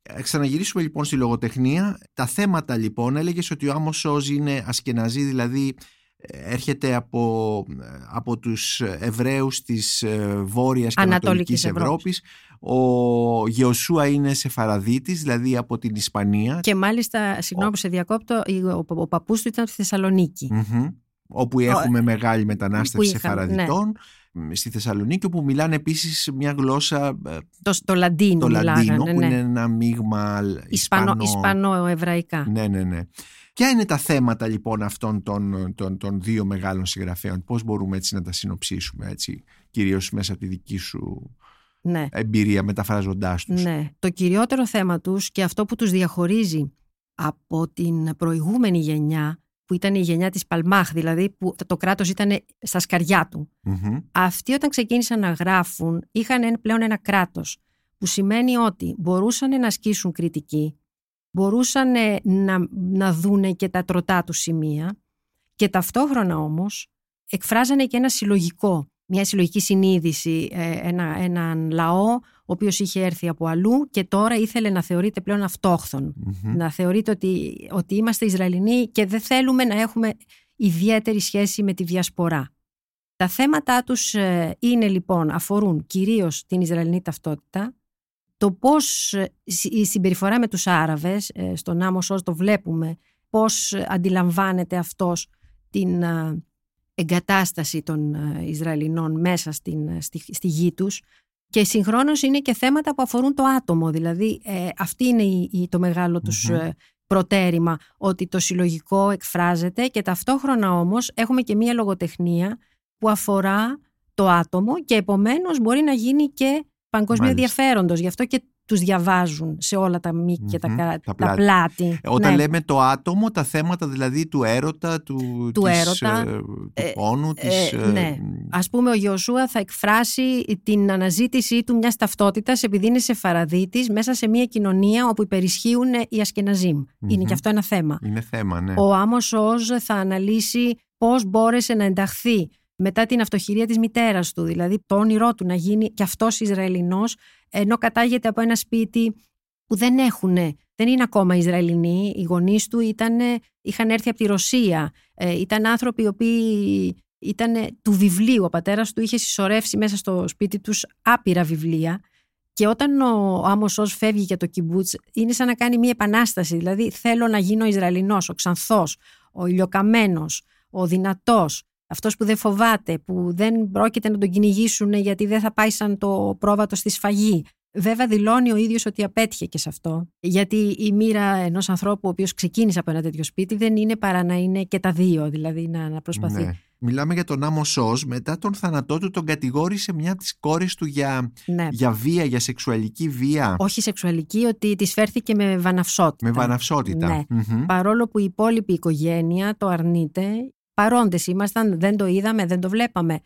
Speaker 1: Ε, Ξαναγυρίσουμε λοιπόν στη λογοτεχνία. Τα θέματα λοιπόν έλεγες ότι ο Άμος Όζ είναι ασκεναζή, δηλαδή ε, έρχεται από, ε, από τους Εβραίους της ε, Βόρειας και
Speaker 3: Ανατολικής
Speaker 1: Ανατολικής
Speaker 3: Ευρώπης.
Speaker 1: Ευρώπης. Ο Γεωσούα είναι Σεφαραδίτης, δηλαδή από την Ισπανία.
Speaker 3: Και μάλιστα, συγγνώμη που σε διακόπτω, ο, ο, ο παππούς του ήταν από τη Θεσσαλονίκη.
Speaker 1: Μμμ. όπου έχουμε μεγάλη μετανάστευση
Speaker 3: που είχαμε,
Speaker 1: Σεφαραδιτών μ, στη Θεσσαλονίκη όπου μιλάνε επίσης μια γλώσσα ε,
Speaker 3: Το, το Λαντίνο
Speaker 1: το
Speaker 3: μιλάγανε,
Speaker 1: Λαντίνο που
Speaker 3: ναι.
Speaker 1: είναι ένα μείγμα
Speaker 3: Ισπανο,
Speaker 1: Ισπανό,
Speaker 3: Ισπανο-Εβραϊκά.
Speaker 1: Ναι, ναι, ναι. Ποια είναι τα θέματα λοιπόν αυτών των, των, των δύο μεγάλων συγγραφέων, πώς μπορούμε έτσι να τα συνοψίσουμε έτσι, κυρίως μέσα από τη δική σου
Speaker 3: Ναι.
Speaker 1: εμπειρία μεταφράζοντάς τους.
Speaker 3: ναι. Το κυριότερο θέμα τους και αυτό που τους διαχωρίζει από την προηγούμενη γενιά, που ήταν η γενιά της Παλμάχ, δηλαδή που το κράτος ήταν στα σκαριά του.
Speaker 1: Μμμ.
Speaker 3: Αυτοί όταν ξεκίνησαν να γράφουν είχαν ένα- πλέον ένα κράτος, που σημαίνει ότι μπορούσαν να ασκήσουν κριτική, μπορούσαν ε, να, να δούνε και τα τροτά τους σημεία και ταυτόχρονα όμως εκφράζανε και ένα συλλογικό, μια συλλογική συνείδηση, ε, ένα, έναν λαό ο οποίος είχε έρθει από αλλού και τώρα ήθελε να θεωρείται πλέον αυτόχθον.
Speaker 1: Μμμ.
Speaker 3: Να θεωρείται ότι, ότι είμαστε Ισραηλινοί και δεν θέλουμε να έχουμε ιδιαίτερη σχέση με τη διασπορά. Τα θέματα τους ε, είναι λοιπόν, αφορούν κυρίως την Ισραηλινή ταυτότητα, το πώς η συμπεριφορά με τους Άραβες, στον Άμος το βλέπουμε, πώς αντιλαμβάνεται αυτός την εγκατάσταση των Ισραηλινών μέσα στην, στη, στη γη τους και συγχρόνως είναι και θέματα που αφορούν το άτομο. Δηλαδή ε, αυτή είναι η, το μεγάλο τους ε, προτέρημα ότι το συλλογικό εκφράζεται και ταυτόχρονα όμως έχουμε και μία λογοτεχνία που αφορά το άτομο και επομένως μπορεί να γίνει και παγκόσμιο ενδιαφέροντος. Γι' αυτό και τους διαβάζουν σε όλα τα μήκη και τα, τα, πλάτη.
Speaker 1: Ε, όταν ναι. λέμε το άτομο, τα θέματα δηλαδή του έρωτα, του,
Speaker 3: του,
Speaker 1: της,
Speaker 3: έρωτα,
Speaker 1: ε, του ε, πόνου, ε, της...
Speaker 3: ναι. Ας πούμε ο Ιωσούα θα εκφράσει την αναζήτησή του μιας ταυτότητας επειδή είναι σε φαραδίτης μέσα σε μια κοινωνία όπου υπερισχύουν οι ασκεναζιμ Είναι και αυτό ένα θέμα.
Speaker 1: Είναι θέμα, ναι.
Speaker 3: Ο Άμος Όζ θα αναλύσει πώς μπόρεσε να ενταχθεί μετά την αυτοχειρία της μητέρας του, δηλαδή το όνειρό του να γίνει και αυτός Ισραηλινός, ενώ κατάγεται από ένα σπίτι που δεν έχουν, δεν είναι ακόμα Ισραηλινοί, οι γονείς του ήταν, είχαν έρθει από τη Ρωσία, ε, ήταν άνθρωποι οι οποίοι ήταν του βιβλίου, ο πατέρας του είχε συσσωρεύσει μέσα στο σπίτι τους άπειρα βιβλία και όταν ο Άμος Ως φεύγει για το κιμπούτς είναι σαν να κάνει μια επανάσταση, δηλαδή θέλω να γίνω Ισραηλινός, ο ξανθός, ο ηλιοκαμένος, ο δυνατός, αυτός που δεν φοβάται, που δεν πρόκειται να τον κυνηγήσουν γιατί δεν θα πάει σαν το πρόβατο στη σφαγή. Βέβαια δηλώνει ο ίδιος ότι απέτυχε και σε αυτό, γιατί η μοίρα ενός ανθρώπου ο οποίος ξεκίνησε από ένα τέτοιο σπίτι δεν είναι παρά να είναι και τα δύο, δηλαδή να, να προσπαθεί. Ναι.
Speaker 1: Μιλάμε για τον Άμο Σος, μετά τον θάνατό του τον κατηγόρησε μια από τις κόρες του για, ναι. για βία, για σεξουαλική βία.
Speaker 3: Όχι σεξουαλική, ότι της φέρθηκε με βαναυσότητα.
Speaker 1: Με βαναυσότητα.
Speaker 3: Ναι. Παρόλο που η υπόλοιπη οικογένεια το αρνείται παρόντες ήμασταν, δεν το είδαμε, δεν το βλέπαμε.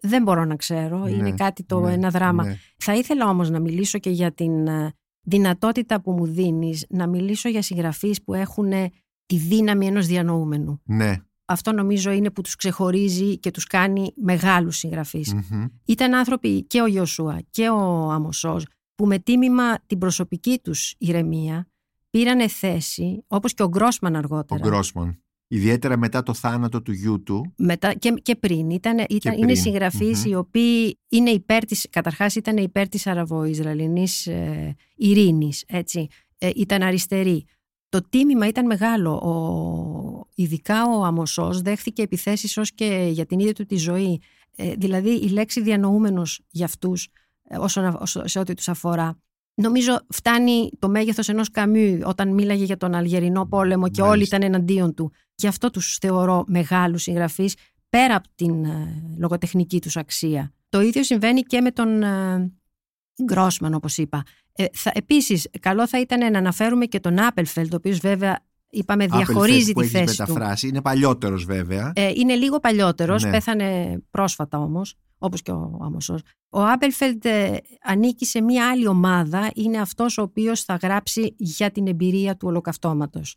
Speaker 3: Δεν μπορώ να ξέρω, ναι, είναι κάτι το ναι, ένα δράμα. Ναι. Θα ήθελα όμως να μιλήσω και για την ε, δυνατότητα που μου δίνεις, να μιλήσω για συγγραφείς που έχουν ε, τη δύναμη ενός διανοούμενου.
Speaker 1: Ναι.
Speaker 3: Αυτό νομίζω είναι που τους ξεχωρίζει και τους κάνει μεγάλους Ήταν άνθρωποι και ο Ιωσούα και ο Αμοσός που με τίμημα την προσωπική τους ηρεμία πήρανε θέση, όπως και ο Γκρόσμαν αργότερα.
Speaker 1: Ο Γκρόσμαν. Ιδιαίτερα μετά το θάνατο του γιού του.
Speaker 3: Μετά και, και πριν. Ήταν, ήταν, είναι συγγραφείς οι οποίοι είναι υπέρ της, καταρχάς ήταν υπέρ της αραβο-ισραηλινής ε, ειρήνης, έτσι. Ε, ήταν αριστεροί. Το τίμημα ήταν μεγάλο. Ο, ειδικά ο Αμοσός δέχθηκε επιθέσεις ως και για την ίδια του τη ζωή. Ε, δηλαδή η λέξη διανοούμενος για αυτούς ε, όσον, σε ό,τι τους αφορά Νομίζω φτάνει το μέγεθος ενός Καμίου όταν μίλαγε για τον Αλγερινό πόλεμο και όλοι ήταν εναντίον του. Γι' αυτό τους θεωρώ μεγάλους συγγραφείς πέρα από την ε, λογοτεχνική τους αξία. Το ίδιο συμβαίνει και με τον ε, Γκρόσμαν, όπως είπα. Ε, επίσης, καλό θα ήταν να αναφέρουμε και τον Άπελφελτ, ο οποίος βέβαια είπαμε διαχωρίζει
Speaker 1: τη
Speaker 3: θέση
Speaker 1: μεταφράσει. του. Είναι παλιότερος βέβαια.
Speaker 3: Ε, είναι λίγο παλιότερος, ναι. πέθανε πρόσφατα όμως, όπως και ο Άμοσος. Ο Άπελφελτ ε, ανήκει σε μία άλλη ομάδα, είναι αυτός ο οποίος θα γράψει για την εμπειρία του ολοκαυτώματος.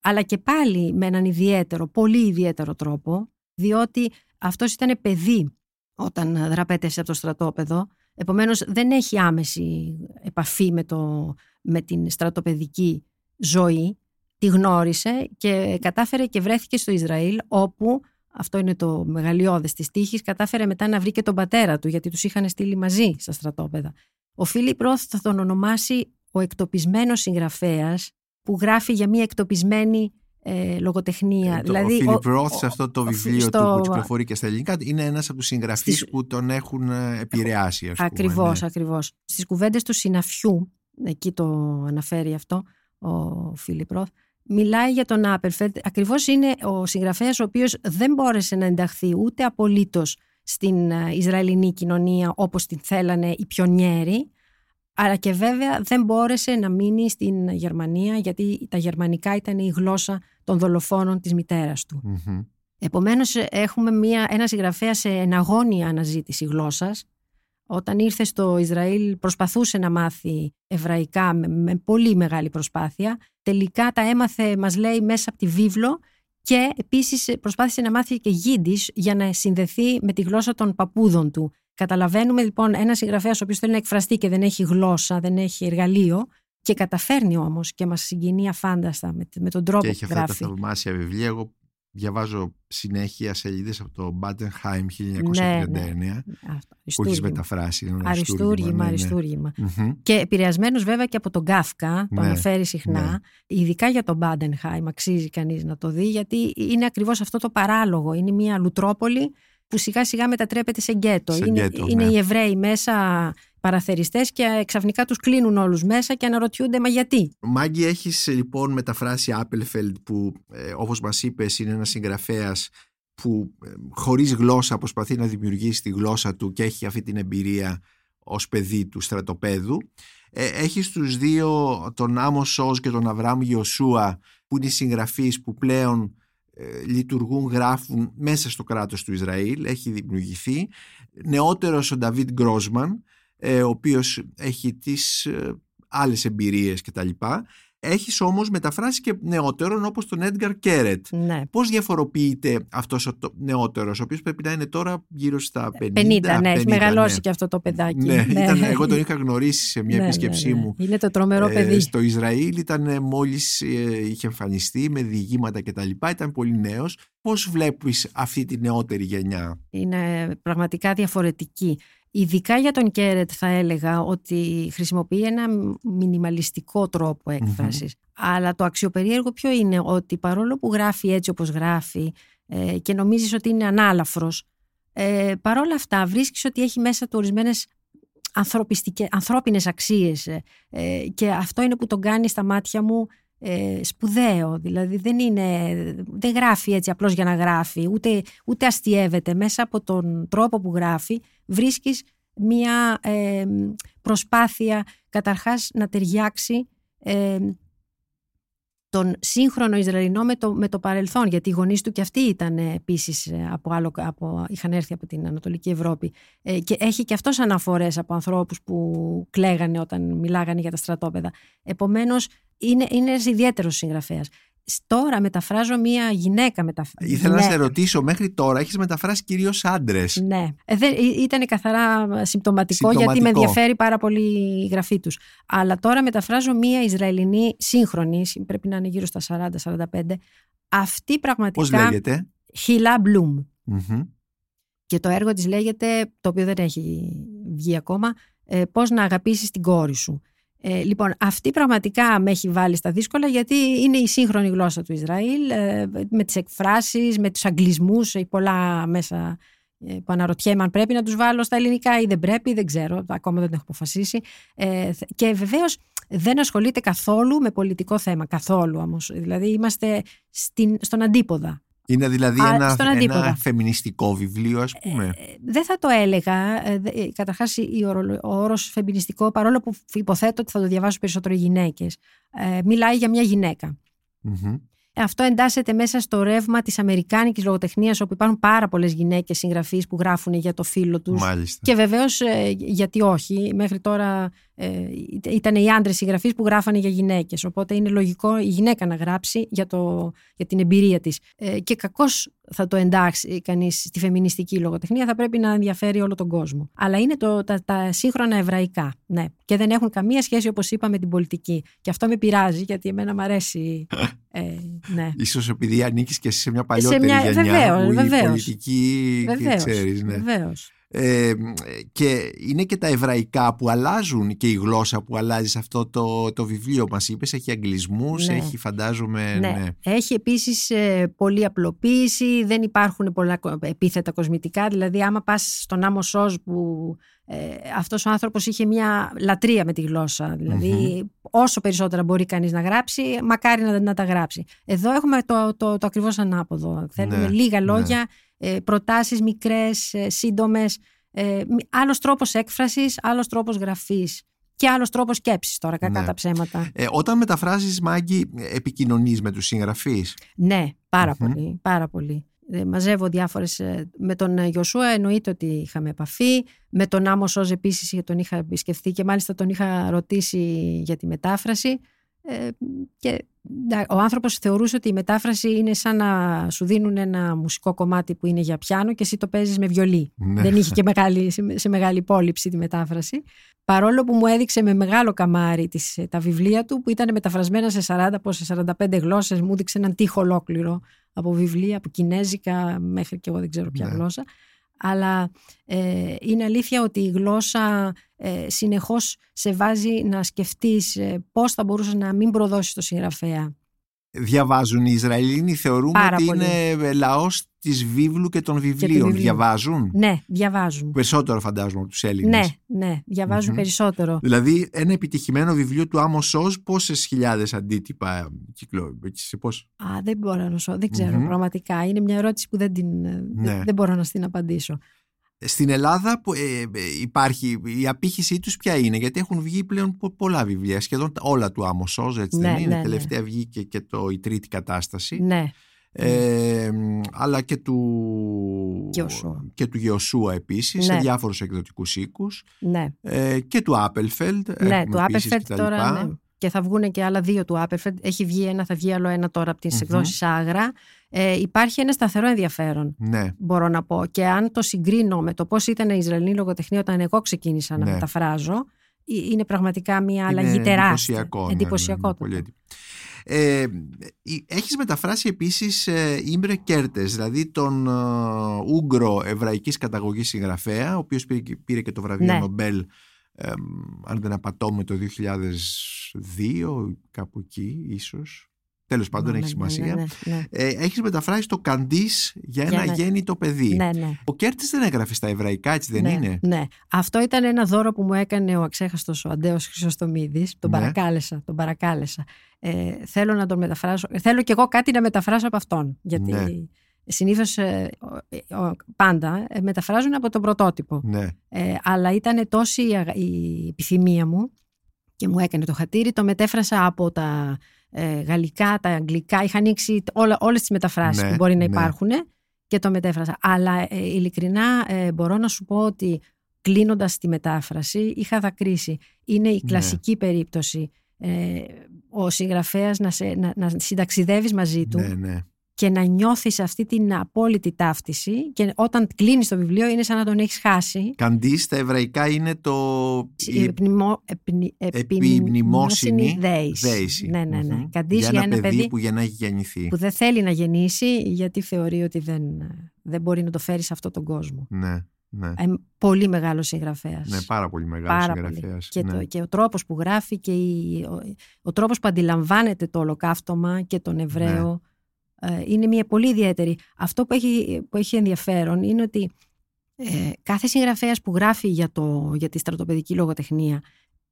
Speaker 3: Αλλά και πάλι με έναν ιδιαίτερο, πολύ ιδιαίτερο τρόπο, διότι αυτός ήταν παιδί όταν δραπέτευσε από το στρατόπεδο, επομένως δεν έχει άμεση επαφή με, το, με την στρατοπεδική ζωή, τη γνώρισε και κατάφερε και βρέθηκε στο Ισραήλ όπου αυτό είναι το μεγαλειώδες της τύχης, κατάφερε μετά να βρει και τον πατέρα του γιατί τους είχαν στείλει μαζί στα στρατόπεδα. Ο Φίλιπ Ρόθ θα τον ονομάσει ο εκτοπισμένος συγγραφέας που γράφει για μια εκτοπισμένη ε, λογοτεχνία.
Speaker 1: Ε, δηλαδή, ο Φίλιπ Ρόθ σε αυτό το βιβλίο στο... του που κυκλοφορεί και στα ελληνικά είναι ένας από τους συγγραφείς Στις... που τον έχουν ε, επηρεάσει. Ας
Speaker 3: ακριβώς, ναι. ακριβώς. Στις κουβέντες του συναφιού, εκεί το αναφέρει αυτό ο Φίλιπ Ρόθ, μιλάει για τον Άπερφελτ. Ακριβώς είναι ο συγγραφέας ο οποίος δεν μπόρεσε να ενταχθεί ούτε απολύτως στην ε, Ισραηλινή κοινωνία όπως την θέλανε οι πιονιέροι, αλλά και βέβαια δεν μπόρεσε να μείνει στην Γερμανία γιατί τα γερμανικά ήταν η γλώσσα των δολοφόνων της μητέρας του. mm Επομένως έχουμε μια, ένα συγγραφέα σε εναγώνια αναζήτηση γλώσσας όταν ήρθε στο Ισραήλ προσπαθούσε να μάθει εβραϊκά με, πολύ μεγάλη προσπάθεια. Τελικά τα έμαθε, μας λέει, μέσα από τη βίβλο και επίσης προσπάθησε να μάθει και γίντις για να συνδεθεί με τη γλώσσα των παππούδων του. Καταλαβαίνουμε λοιπόν ένας συγγραφέας ο οποίος θέλει να εκφραστεί και δεν έχει γλώσσα, δεν έχει εργαλείο και καταφέρνει όμως και μας συγκινεί αφάνταστα με, με τον τρόπο
Speaker 1: και έχει
Speaker 3: που γράφει.
Speaker 1: αυτά τα θαυμάσια βιβλία. Εγώ διαβάζω συνέχεια σελίδες από το Badenheim 1939
Speaker 3: Ναι, ναι.
Speaker 1: που έχεις μεταφράσει. είναι ένα
Speaker 3: Αριστούργημα,
Speaker 1: ναι, ναι.
Speaker 3: αριστούργημα.
Speaker 1: Μμμ.
Speaker 3: Και επηρεασμένος βέβαια και από τον Κάφκα, το
Speaker 1: Ναι,
Speaker 3: αναφέρει συχνά,
Speaker 1: ναι.
Speaker 3: ειδικά για τον Μπάντενχάιμ, αξίζει κανείς να το δει, γιατί είναι ακριβώς αυτό το παράλογο. Είναι μια λουτρόπολη που σιγά σιγά μετατρέπεται σε γκέτο.
Speaker 1: Σε
Speaker 3: είναι
Speaker 1: γκέτο,
Speaker 3: είναι
Speaker 1: ναι.
Speaker 3: οι Εβραίοι μέσα παραθεριστές και ξαφνικά τους κλείνουν όλους μέσα και αναρωτιούνται μα γιατί;
Speaker 1: Μάγκη έχεις ε, λοιπόν μεταφράσει Άπελφελντ που ε, όπως μας είπες είναι ένας συγγραφέας που ε, χωρίς γλώσσα προσπαθεί να δημιουργήσει τη γλώσσα του και έχει αυτή την εμπειρία ως παιδί του στρατοπέδου. Ε, έχεις τους δύο, τον Άμο Σόζ και τον Αβραάμ Γιωσούα που είναι οι συγγραφείς που πλέον ε, λειτουργούν, γράφουν μέσα στο κράτος του Ισραήλ, έχει δημιουργηθεί. Νεότερος ο Νταβίτ Γκρόσμαν, ε, ο οποίος έχει τις ε, άλλες εμπειρίες κτλ. Έχεις όμως μεταφράσει και νεότερον όπως τον Έντγκαρ Κέρετ.
Speaker 3: Ναι.
Speaker 1: Πώς διαφοροποιείται αυτός ο το- νεότερος, ο οποίος πρέπει να είναι τώρα γύρω στα 50.
Speaker 3: 50, ναι, έχεις
Speaker 1: 50,
Speaker 3: μεγαλώσει
Speaker 1: ναι.
Speaker 3: και αυτό το παιδάκι.
Speaker 1: Ναι, ήταν, εγώ τον είχα γνωρίσει σε μια
Speaker 3: Ναι,
Speaker 1: επίσκεψή
Speaker 3: ναι, ναι.
Speaker 1: μου
Speaker 3: Είναι το τρομερό
Speaker 1: ε,
Speaker 3: παιδί.
Speaker 1: στο Ισραήλ. Ήταν ε, μόλις ε, είχε εμφανιστεί με διηγήματα κτλ. Ήταν πολύ νέος. Πώς βλέπεις αυτή τη νεότερη γενιά;
Speaker 3: είναι πραγματικά διαφορετική. Ειδικά για τον Κέρετ θα έλεγα ότι χρησιμοποιεί ένα μινιμαλιστικό τρόπο έκφρασης. Αλλά το αξιοπερίεργο ποιο είναι ότι παρόλο που γράφει έτσι όπως γράφει ε, και νομίζεις ότι είναι ανάλαφρος, ε, παρόλα αυτά βρίσκεις ότι έχει μέσα του ορισμένες ανθρωπιστικές, ανθρώπινες αξίες ε, ε, και αυτό είναι που τον κάνει στα μάτια μου ε, σπουδαίο. Δηλαδή δεν, είναι, δεν γράφει έτσι απλώς για να γράφει, ούτε, ούτε αστιεύεται. Μέσα από τον τρόπο που γράφει βρίσκεις μία ε, προσπάθεια καταρχάς να ταιριάξει ε, τον σύγχρονο Ισραηλινό με το, με το παρελθόν, γιατί οι γονείς του και αυτοί ήταν επίσης από άλλο, από, είχαν έρθει από την Ανατολική Ευρώπη. Ε, και έχει και αυτός αναφορές από ανθρώπους που κλαίγανε όταν μιλάγανε για τα στρατόπεδα. Επομένως, είναι, είναι ένας ιδιαίτερος συγγραφέας. Τώρα μεταφράζω μία γυναίκα. Μεταφ...
Speaker 1: Ήθελα να
Speaker 3: γυναίκα.
Speaker 1: σε ρωτήσω, μέχρι τώρα έχεις μεταφράσει κυρίως άντρες.
Speaker 3: Ναι. Ε, δεν, ή- ήταν καθαρά συμπτωματικό, γιατί με
Speaker 1: Συμπτωματικό.
Speaker 3: ενδιαφέρει πάρα πολύ η γραφή τους. Αλλά τώρα μεταφράζω μία Ισραηλινή σύγχρονη, πρέπει να είναι γύρω στα 40-45. Αυτή πραγματικά...
Speaker 1: Πώς λέγεται;
Speaker 3: Χιλά Μπλουμ.
Speaker 1: Μμμ.
Speaker 3: Και το έργο της λέγεται, το οποίο δεν έχει βγει ακόμα, ε, πώς να αγαπήσεις την κόρη σου. Ε, λοιπόν, αυτή πραγματικά με έχει βάλει στα δύσκολα γιατί είναι η σύγχρονη γλώσσα του Ισραήλ ε, με τις εκφράσεις, με τους αγγλισμούς, έχει πολλά μέσα ε, που αναρωτιέμαι αν πρέπει να τους βάλω στα ελληνικά ή δεν πρέπει, δεν ξέρω, ακόμα δεν το έχω αποφασίσει. Ε, και βεβαίως δεν ασχολείται καθόλου με πολιτικό θέμα, καθόλου όμως. Δηλαδή είμαστε στην, στον αντίποδα.
Speaker 1: Είναι δηλαδή
Speaker 3: Α,
Speaker 1: ένα,
Speaker 3: στον αντίποδα.
Speaker 1: ένα φεμινιστικό βιβλίο, ας πούμε.
Speaker 3: Ε, δεν θα το έλεγα. Ε, δε- ε, Καταρχάς η ορολο- ο όρος φεμινιστικό, παρόλο που υποθέτω ότι θα το διαβάσουν περισσότερο οι γυναίκες, ε, μιλάει για μια γυναίκα.
Speaker 1: Μμμ.
Speaker 3: Αυτό εντάσσεται μέσα στο ρεύμα της αμερικάνικης λογοτεχνίας όπου υπάρχουν πάρα πολλές γυναίκες συγγραφείς που γράφουν για το φίλο τους
Speaker 1: Μάλιστα.
Speaker 3: και βεβαίως ε, γιατί όχι, μέχρι τώρα ε, ήταν οι άντρες συγγραφείς που γράφανε για γυναίκες. Οπότε είναι λογικό η γυναίκα να γράψει για, το, για την εμπειρία της. Ε, και κακώς θα το εντάξει κανείς στη φεμινιστική λογοτεχνία, θα πρέπει να ενδιαφέρει όλο τον κόσμο. Αλλά είναι το, τα, τα σύγχρονα εβραϊκά, ναι. Και δεν έχουν καμία σχέση, όπως είπα, με την πολιτική. Και αυτό με πειράζει, γιατί εμένα μου αρέσει. Ε, ναι.
Speaker 1: Ίσως επειδή ανήκεις και εσύ σε μια παλιότερη
Speaker 3: μια-
Speaker 1: γενιά
Speaker 3: βεβαίως,
Speaker 1: που η
Speaker 3: βεβαίως.
Speaker 1: πολιτική
Speaker 3: Βεβαίως,
Speaker 1: ξέρεις, ναι.
Speaker 3: βεβαίως.
Speaker 1: Ε, και είναι και τα εβραϊκά που αλλάζουν και η γλώσσα που αλλάζει σε αυτό το, το βιβλίο μας είπες έχει αγγλισμούς,
Speaker 3: Ναι.
Speaker 1: έχει φαντάζομαι
Speaker 3: Ναι.
Speaker 1: ναι.
Speaker 3: Έχει επίσης ε, πολλή απλοποίηση, δεν υπάρχουν πολλά κο- επίθετα κοσμητικά, δηλαδή άμα πας στον Άμο Σόζ που ε, αυτός ο άνθρωπος είχε μια λατρεία με τη γλώσσα, δηλαδή όσο περισσότερα μπορεί κανείς να γράψει, μακάρι να, να τα γράψει. Εδώ έχουμε το, το, το ακριβώς ανάποδο, θέλουμε
Speaker 1: Ναι,
Speaker 3: λίγα
Speaker 1: ναι.
Speaker 3: λόγια, ε, προτάσεις μικρές, ε, σύντομες, ε, μη- άλλος τρόπος έκφρασης, άλλος τρόπος γραφής και άλλος τρόπος σκέψης τώρα, κακά
Speaker 1: Ναι.
Speaker 3: τα ψέματα.
Speaker 1: Ε, όταν μεταφράζεις Μάγκη επικοινωνείς με τους συγγραφείς
Speaker 3: Ναι, παρα
Speaker 1: Μμμ.
Speaker 3: πολύ, πάρα πολύ. Ε, μαζεύω διάφορες... ε, Με τον ε, Γιωσούα εννοείται ότι είχαμε επαφή. Με τον Άμο Σόζ επίσης τον είχα επισκεφθεί και μάλιστα τον είχα ρωτήσει για τη μετάφραση. Ε, και ο άνθρωπος θεωρούσε ότι η μετάφραση είναι σαν να σου δίνουν ένα μουσικό κομμάτι που είναι για πιάνο και εσύ το παίζεις με βιολί.
Speaker 1: Ναι.
Speaker 3: Δεν είχε και μεγάλη, σε μεγάλη υπόλοιψη τη μετάφραση. Παρόλο που μου έδειξε με μεγάλο καμάρι τις, τα βιβλία του που ήταν μεταφρασμένα σε 40 σε 45 γλώσσες μου έδειξε έναν τείχο ολόκληρο από βιβλία, από κινέζικα μέχρι και εγώ δεν ξέρω ποια
Speaker 1: Ναι.
Speaker 3: γλώσσα. Αλλά ε, είναι αλήθεια ότι η γλώσσα ε, συνεχώς σε βάζει να σκεφτείς ε, πώς θα μπορούσες να μην προδώσεις το συγγραφέα.
Speaker 1: Διαβάζουν οι Ισραηλίνοι, θεωρούμε
Speaker 3: Πάρα
Speaker 1: ότι
Speaker 3: πολύ.
Speaker 1: είναι λαός της βίβλου και των βιβλίων.
Speaker 3: βιβλίου.
Speaker 1: Διαβάζουν;
Speaker 3: Ναι, διαβάζουν.
Speaker 1: Περισσότερο φαντάζομαι από τους Έλληνες.
Speaker 3: Ναι, ναι, διαβάζουν
Speaker 1: Μμμ.
Speaker 3: περισσότερο.
Speaker 1: Δηλαδή, ένα επιτυχημένο βιβλίο του Άμμος Σόζ, πόσες χιλιάδες αντίτυπα κυκλο... σε πώς...
Speaker 3: Α, δεν μπορώ να σου, δεν ξέρω
Speaker 1: Μμμ.
Speaker 3: πραγματικά. Είναι μια ερώτηση που δεν, την, ε,
Speaker 1: Ναι.
Speaker 3: δεν, δεν μπορώ να στην απαντήσω.
Speaker 1: Στην Ελλάδα που, ε, ε, υπάρχει η απήχηση τους ποια είναι, γιατί έχουν βγει πλέον πο- πολλά βιβλία, σχεδόν τα- όλα του Άμμο Σόζ, έτσι
Speaker 3: Ναι,
Speaker 1: δεν είναι;
Speaker 3: ναι,
Speaker 1: Τελευταία βγήκε και το, η τρίτη κατάσταση.
Speaker 3: Ναι,
Speaker 1: Ε, μ, αλλά και του
Speaker 3: Γεωσούα.
Speaker 1: και του Γεωσούα επίσης σε
Speaker 3: Ναι.
Speaker 1: διάφορους εκδοτικούς οίκους
Speaker 3: ναι.
Speaker 1: ε, και του Άπελφελντ
Speaker 3: Ναι, του Άπερφερτ τώρα. Ναι. Και θα βγουν και άλλα δύο του Άπερφερτ. Έχει βγει ένα, θα βγει άλλο ένα τώρα από τις
Speaker 1: Μμμ.
Speaker 3: εκδόσεις Άγρα. Ε, υπάρχει ένα σταθερό ενδιαφέρον,
Speaker 1: ναι,
Speaker 3: μπορώ να πω. Και αν το συγκρίνω με το πώς ήταν η Ισραηλινή λογοτεχνία όταν εγώ ξεκίνησα να
Speaker 1: Ναι.
Speaker 3: μεταφράζω, ε, είναι πραγματικά μια αλλαγή
Speaker 1: είναι
Speaker 3: τεράστια.
Speaker 1: εντυπωσιακό, ναι,
Speaker 3: Εντυπωσιακό
Speaker 1: ναι,
Speaker 3: το
Speaker 1: πολύ
Speaker 3: πράγμα.
Speaker 1: Ε, η- έχεις μεταφράσει επίσης ε, Ίμρε Κέρτες, δηλαδή τον ε, Ούγκρο εβραϊκής καταγωγής συγγραφέα, ο οποίος πήρε, και- πήρε και το βραβείο
Speaker 3: Ναι.
Speaker 1: Νομπέλ, ε, αν δεν απατώμαι, το 2002, κάπου εκεί ίσως. Τέλος πάντων,
Speaker 3: Ναι,
Speaker 1: έχει
Speaker 3: ναι,
Speaker 1: σημασία.
Speaker 3: Ναι, ναι, ναι.
Speaker 1: Ε, έχεις μεταφράσει το Καντίς για ένα
Speaker 3: Για ένα-
Speaker 1: αγέννητο παιδί.
Speaker 3: ναι, ναι.
Speaker 1: Ο Κέρτες δεν έγραφε στα εβραϊκά, έτσι δεν
Speaker 3: ναι,
Speaker 1: είναι;
Speaker 3: Ναι. Αυτό ήταν ένα δώρο που μου έκανε ο αξέχαστος ο Ανταίος Χρυσοστομίδης. Τον
Speaker 1: Ναι.
Speaker 3: παρακάλεσα, τον παρακάλεσα. Ε, θέλω να τον μεταφράσω. Θέλω κι εγώ κάτι να μεταφράσω από αυτόν. Γιατί
Speaker 1: Ναι.
Speaker 3: Συνήθως ε, ο- ο- πάντα ε, μεταφράζουν από τον πρωτότυπο.
Speaker 1: Ναι,
Speaker 3: Ε, αλλά ήταν τόση η, αγα- η επιθυμία μου και μου έκανε το χατήρι. Το μετέφρασα από τα ε, γαλλικά, τα αγγλικά. Είχα ανοίξει όλα, όλες τις μεταφράσεις
Speaker 1: Ναι,
Speaker 3: που μπορεί να
Speaker 1: ναι.
Speaker 3: υπάρχουν και το μετέφρασα. Αλλά ε, ειλικρινά ε, μπορώ να σου πω ότι κλείνοντας τη μετάφραση είχα δακρύσει. Είναι η
Speaker 1: Ναι.
Speaker 3: κλασική περίπτωση ε, ο συγγραφέας να, σε, να, να συνταξιδεύεις μαζί του
Speaker 1: ναι, ναι.
Speaker 3: Και να νιώθεις αυτή την απόλυτη ταύτιση και όταν κλείνεις το βιβλίο είναι σαν να τον έχεις χάσει.
Speaker 1: Καντής στα εβραϊκά είναι το...
Speaker 3: Η επιμνημο- επιμνη-
Speaker 1: επιμνημόσυνη
Speaker 3: δέηση.
Speaker 1: δέηση.
Speaker 3: Ναι, ναι, ναι.
Speaker 1: Μμμ.
Speaker 3: Καντής
Speaker 1: για ένα, παιδί, που για να έχει γεννηθεί.
Speaker 3: που δεν θέλει να γεννήσει γιατί θεωρεί ότι δεν, δεν μπορεί να το φέρει σε αυτόν τον κόσμο.
Speaker 1: Ναι, ναι.
Speaker 3: Ε, πολύ μεγάλος συγγραφέας.
Speaker 1: Ναι, πάρα πολύ μεγάλος
Speaker 3: Πάρα
Speaker 1: συγγραφέας.
Speaker 3: Και,
Speaker 1: ναι.
Speaker 3: το, και ο τρόπος που γράφει και η, ο, ο τρόπος που αντιλαμβάνεται το ολοκαύτωμα και τον Εβραίο
Speaker 1: Ναι.
Speaker 3: Ε, είναι μια πολύ ιδιαίτερη. Αυτό που έχει, που έχει ενδιαφέρον είναι ότι ε, κάθε συγγραφέας που γράφει για, το, για τη στρατοπεδική λογοτεχνία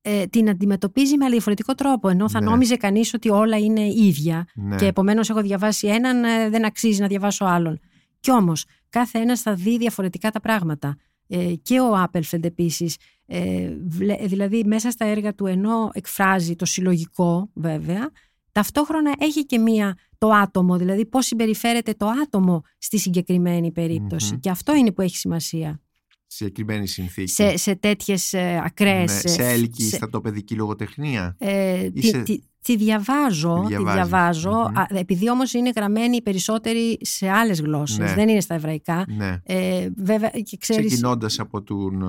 Speaker 3: ε, την αντιμετωπίζει με διαφορετικό τρόπο ενώ θα
Speaker 1: Ναι.
Speaker 3: νόμιζε κανείς ότι όλα είναι ίδια
Speaker 1: Ναι.
Speaker 3: και επομένως έχω διαβάσει έναν ε, δεν αξίζει να διαβάσω άλλον. Κι όμως κάθε ένας θα δει διαφορετικά τα πράγματα. Ε, και ο Άπελφεντ επίσης, ε, βλέ- δηλαδή μέσα στα έργα του ενώ εκφράζει το συλλογικό βέβαια, ταυτόχρονα έχει και μία το άτομο, δηλαδή πώς συμπεριφέρεται το άτομο στη συγκεκριμένη περίπτωση.
Speaker 1: Μμμ.
Speaker 3: Και αυτό είναι που έχει σημασία
Speaker 1: Συγκεκριμένη συνθήκη.
Speaker 3: σε, σε τέτοιες ε, ακραίες...
Speaker 1: ναι.
Speaker 3: ε,
Speaker 1: σε έλκη
Speaker 3: σε-
Speaker 1: στρατοπεδική λογοτεχνία.
Speaker 3: ε, τη,
Speaker 1: Είσαι-
Speaker 3: τη- τη διαβάζω,
Speaker 1: Τη
Speaker 3: τη
Speaker 1: διαβάζεις.
Speaker 3: διαβάζω
Speaker 1: Μμμ.
Speaker 3: α, επειδή όμως είναι γραμμένη οι περισσότεροι σε άλλες γλώσσες,
Speaker 1: Ναι.
Speaker 3: δεν είναι στα εβραϊκά.
Speaker 1: Ναι.
Speaker 3: Ε, βέβαια και ξέρεις...
Speaker 1: Ξεκινώντας από, τον, ε,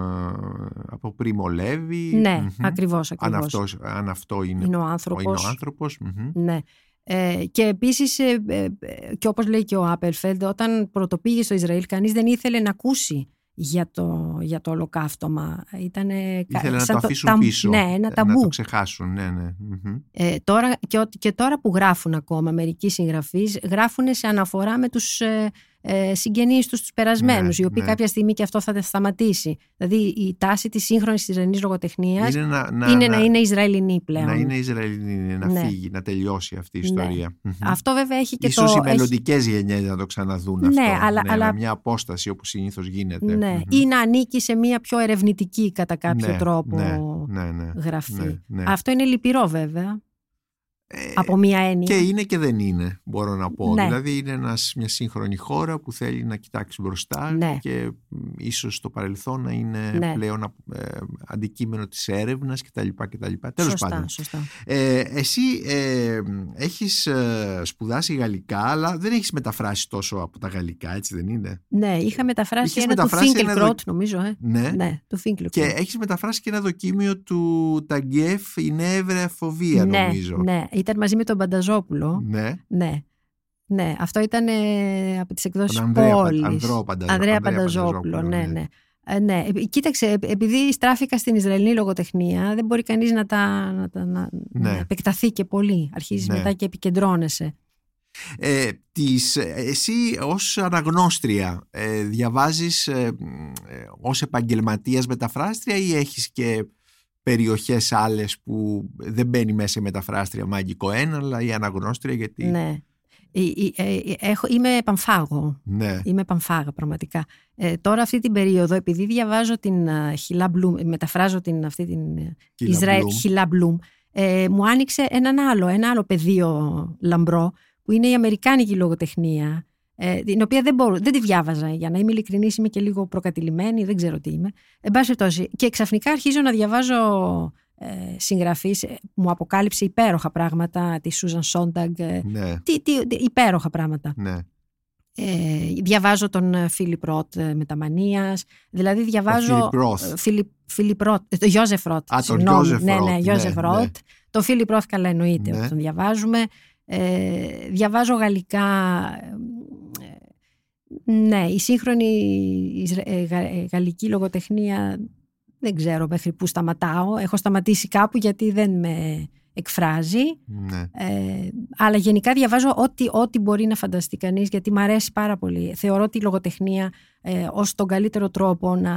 Speaker 1: από Πρίμο Λέβη.
Speaker 3: Ναι,
Speaker 1: μμμ.
Speaker 3: ακριβώς,
Speaker 1: Αν
Speaker 3: ακριβώς.
Speaker 1: αυτός, αν αυτό είναι,
Speaker 3: είναι ο
Speaker 1: ο-
Speaker 3: άνθρωπος.
Speaker 1: είναι ο άνθρωπος. μμμ.
Speaker 3: Ναι. Ε, και επίσης, ε, ε, ε, και όπως λέει και ο Άπελφελντ, όταν πρωτοπήγε στο Ισραήλ, κανείς δεν ήθελε να ακούσει για το, για το ολοκαύτωμα. Ήτανε, κα-
Speaker 1: Ήθελε να
Speaker 3: σαν
Speaker 1: το αφήσουν
Speaker 3: ταμ-
Speaker 1: πίσω.
Speaker 3: Ναι, ένα
Speaker 1: Να
Speaker 3: ταμπού.
Speaker 1: το ξεχάσουν. Ναι, ναι. μμμ.
Speaker 3: Ε, τώρα, και, ο- και τώρα που γράφουν ακόμα μερικοί συγγραφείς, γράφουν σε αναφορά με τους ε, ε, συγγενείς τους, τους περασμένους,
Speaker 1: Ναι,
Speaker 3: οι οποίοι
Speaker 1: ναι.
Speaker 3: κάποια στιγμή και αυτό θα σταματήσει. Δηλαδή η τάση της σύγχρονης Ισραηλινής λογοτεχνίας είναι,
Speaker 1: Είναι να, να,
Speaker 3: να, είναι Ισραηλινή πλέον.
Speaker 1: να είναι Ισραηλινή, να
Speaker 3: Ναι.
Speaker 1: φύγει, να τελειώσει αυτή η
Speaker 3: Ναι.
Speaker 1: ιστορία. Μμμ.
Speaker 3: Αυτό βέβαια έχει και
Speaker 1: Ίσως
Speaker 3: το...
Speaker 1: οι μελλοντικές γενιές να το ξαναδούν
Speaker 3: Ναι,
Speaker 1: αυτό.
Speaker 3: αλλά-
Speaker 1: ναι,
Speaker 3: αλλά-
Speaker 1: με μια απόσταση όπως συνήθως γίνεται.
Speaker 3: έχει, ναι,
Speaker 1: Μμμ.
Speaker 3: ή να ανήκει σε μια πιο ερευνητική κατά κάποιο
Speaker 1: Ναι,
Speaker 3: τρόπο
Speaker 1: ναι, ναι, ναι,
Speaker 3: γραφή.
Speaker 1: ναι, ναι.
Speaker 3: Αυτό είναι λυπηρό βέβαια.
Speaker 1: Ε,
Speaker 3: από μία έννοια.
Speaker 1: Και είναι και δεν είναι, μπορώ να πω.
Speaker 3: Ναι.
Speaker 1: Δηλαδή είναι ένας, μια σύγχρονη χώρα που θέλει να κοιτάξει μπροστά
Speaker 3: Ναι.
Speaker 1: και μ, ίσως στο παρελθόν να είναι
Speaker 3: Ναι.
Speaker 1: πλέον ε, αντικείμενο της έρευνας κτλ. κτλ. Τέλος
Speaker 3: σωστά,
Speaker 1: πάντων.
Speaker 3: σωστά.
Speaker 1: Ε, εσύ ε, έχεις ε, σπουδάσει γαλλικά αλλά δεν έχεις μεταφράσει τόσο από τα γαλλικά, έτσι δεν είναι;
Speaker 3: Ναι, είχα μεταφράσει
Speaker 1: Είχες
Speaker 3: ένα
Speaker 1: μεταφράσει
Speaker 3: του
Speaker 1: ένα
Speaker 3: Finkelkraut,
Speaker 1: δο-
Speaker 3: νομίζω. Ε.
Speaker 1: Ναι.
Speaker 3: Ναι, του Finkelkraut.
Speaker 1: Και έχεις μεταφράσει και ένα δοκίμιο του Ταγκέφ η νεύραια φοβία
Speaker 3: ναι,
Speaker 1: νομίζω.
Speaker 3: ναι, ήταν μαζί με τον Πανταζόπουλο.
Speaker 1: ναι.
Speaker 3: Ναι. Ναι, αυτό ήταν ε, από τις εκδόσεις
Speaker 1: Τον Ανδρέα, Πα-
Speaker 3: Πόλης.
Speaker 1: Ανδρό Πανταζο-
Speaker 3: Ανδρέα
Speaker 1: Ανδρέα
Speaker 3: Πανταζόπουλο, ναι,
Speaker 1: ναι.
Speaker 3: ναι. Ε, ναι. Ε, Κοίταξε, ε, επειδή στράφηκα στην Ισραηλινή λογοτεχνία, δεν μπορεί κανείς να, τα, να, τα, να,
Speaker 1: Ναι.
Speaker 3: να επεκταθεί και πολύ. Αρχίζεις
Speaker 1: Ναι.
Speaker 3: μετά και επικεντρώνεσαι.
Speaker 1: Ε, τις, ε, εσύ ως αναγνώστρια ε, διαβάζεις ε, μ, ε, ως επαγγελματίας μεταφράστρια ή έχεις και περιοχές άλλες που δεν μπαίνει μέσα η μεταφράστρια μαγικό ένα αλλά η αναγνώστρια γιατί
Speaker 3: Ναι. Ε, ε, ε, έχω, είμαι πανφάγο.
Speaker 1: ναι,
Speaker 3: Είμαι πανφάγα πραγματικά. Ε, τώρα αυτή την περίοδο, επειδή διαβάζω την uh, Χιλά Μπλουμ, μεταφράζω την, αυτή την ε,
Speaker 1: Κίλα
Speaker 3: Ισραήλ
Speaker 1: Μπλουμ.
Speaker 3: Χιλά Μπλουμ, ε, μου άνοιξε έναν άλλο, ένα άλλο πεδίο λαμπρό, που είναι η Αμερικάνικη λογοτεχνία, ε, την οποία δεν, μπορώ, δεν τη διάβαζα, για να είμαι ειλικρινής, είμαι και λίγο προκατηλημένη, δεν ξέρω τι είμαι. Εν πάση περιπτώσει. Και ξαφνικά αρχίζω να διαβάζω ε, συγγραφείς, ε, μου αποκάλυψε υπέροχα πράγματα, τη Σούζαν Σόνταγκ, ε,
Speaker 1: ναι,
Speaker 3: τι, τι, τι- υπέροχα πράγματα.
Speaker 1: ναι.
Speaker 3: Ε, διαβάζω τον ε, Φίλιπ Ροτ ε, μετά μανίας, δηλαδή διαβάζω...
Speaker 1: Φίλιπ Ροθ.
Speaker 3: ε, Φίλιπ, Φίλιπ Ροτ, ε, τον Γιώζεφ Ροτ.
Speaker 1: τον
Speaker 3: συγγνώμη.
Speaker 1: Γιώζεφ
Speaker 3: ναι,
Speaker 1: Ροτ,
Speaker 3: ναι,
Speaker 1: ναι,
Speaker 3: Γιώζεφ
Speaker 1: ναι.
Speaker 3: Ροτ. Το Φίλιπ Ροτ καλά εννοείται
Speaker 1: Ναι.
Speaker 3: ότι τον διαβάζουμε. Ε, διαβάζω γαλλικά... ε, ναι, η σύγχρονη Ισρα- ε, γα- ε, γαλλική λογοτεχνία δεν ξέρω μέχρι πού σταματάω. Έχω σταματήσει κάπου γιατί δεν με εκφράζει.
Speaker 1: ναι.
Speaker 3: Ε, αλλά γενικά διαβάζω ό,τι, ό,τι μπορεί να φανταστεί κανείς γιατί μου αρέσει πάρα πολύ. Θεωρώ τη λογοτεχνία ε, ως τον καλύτερο τρόπο να...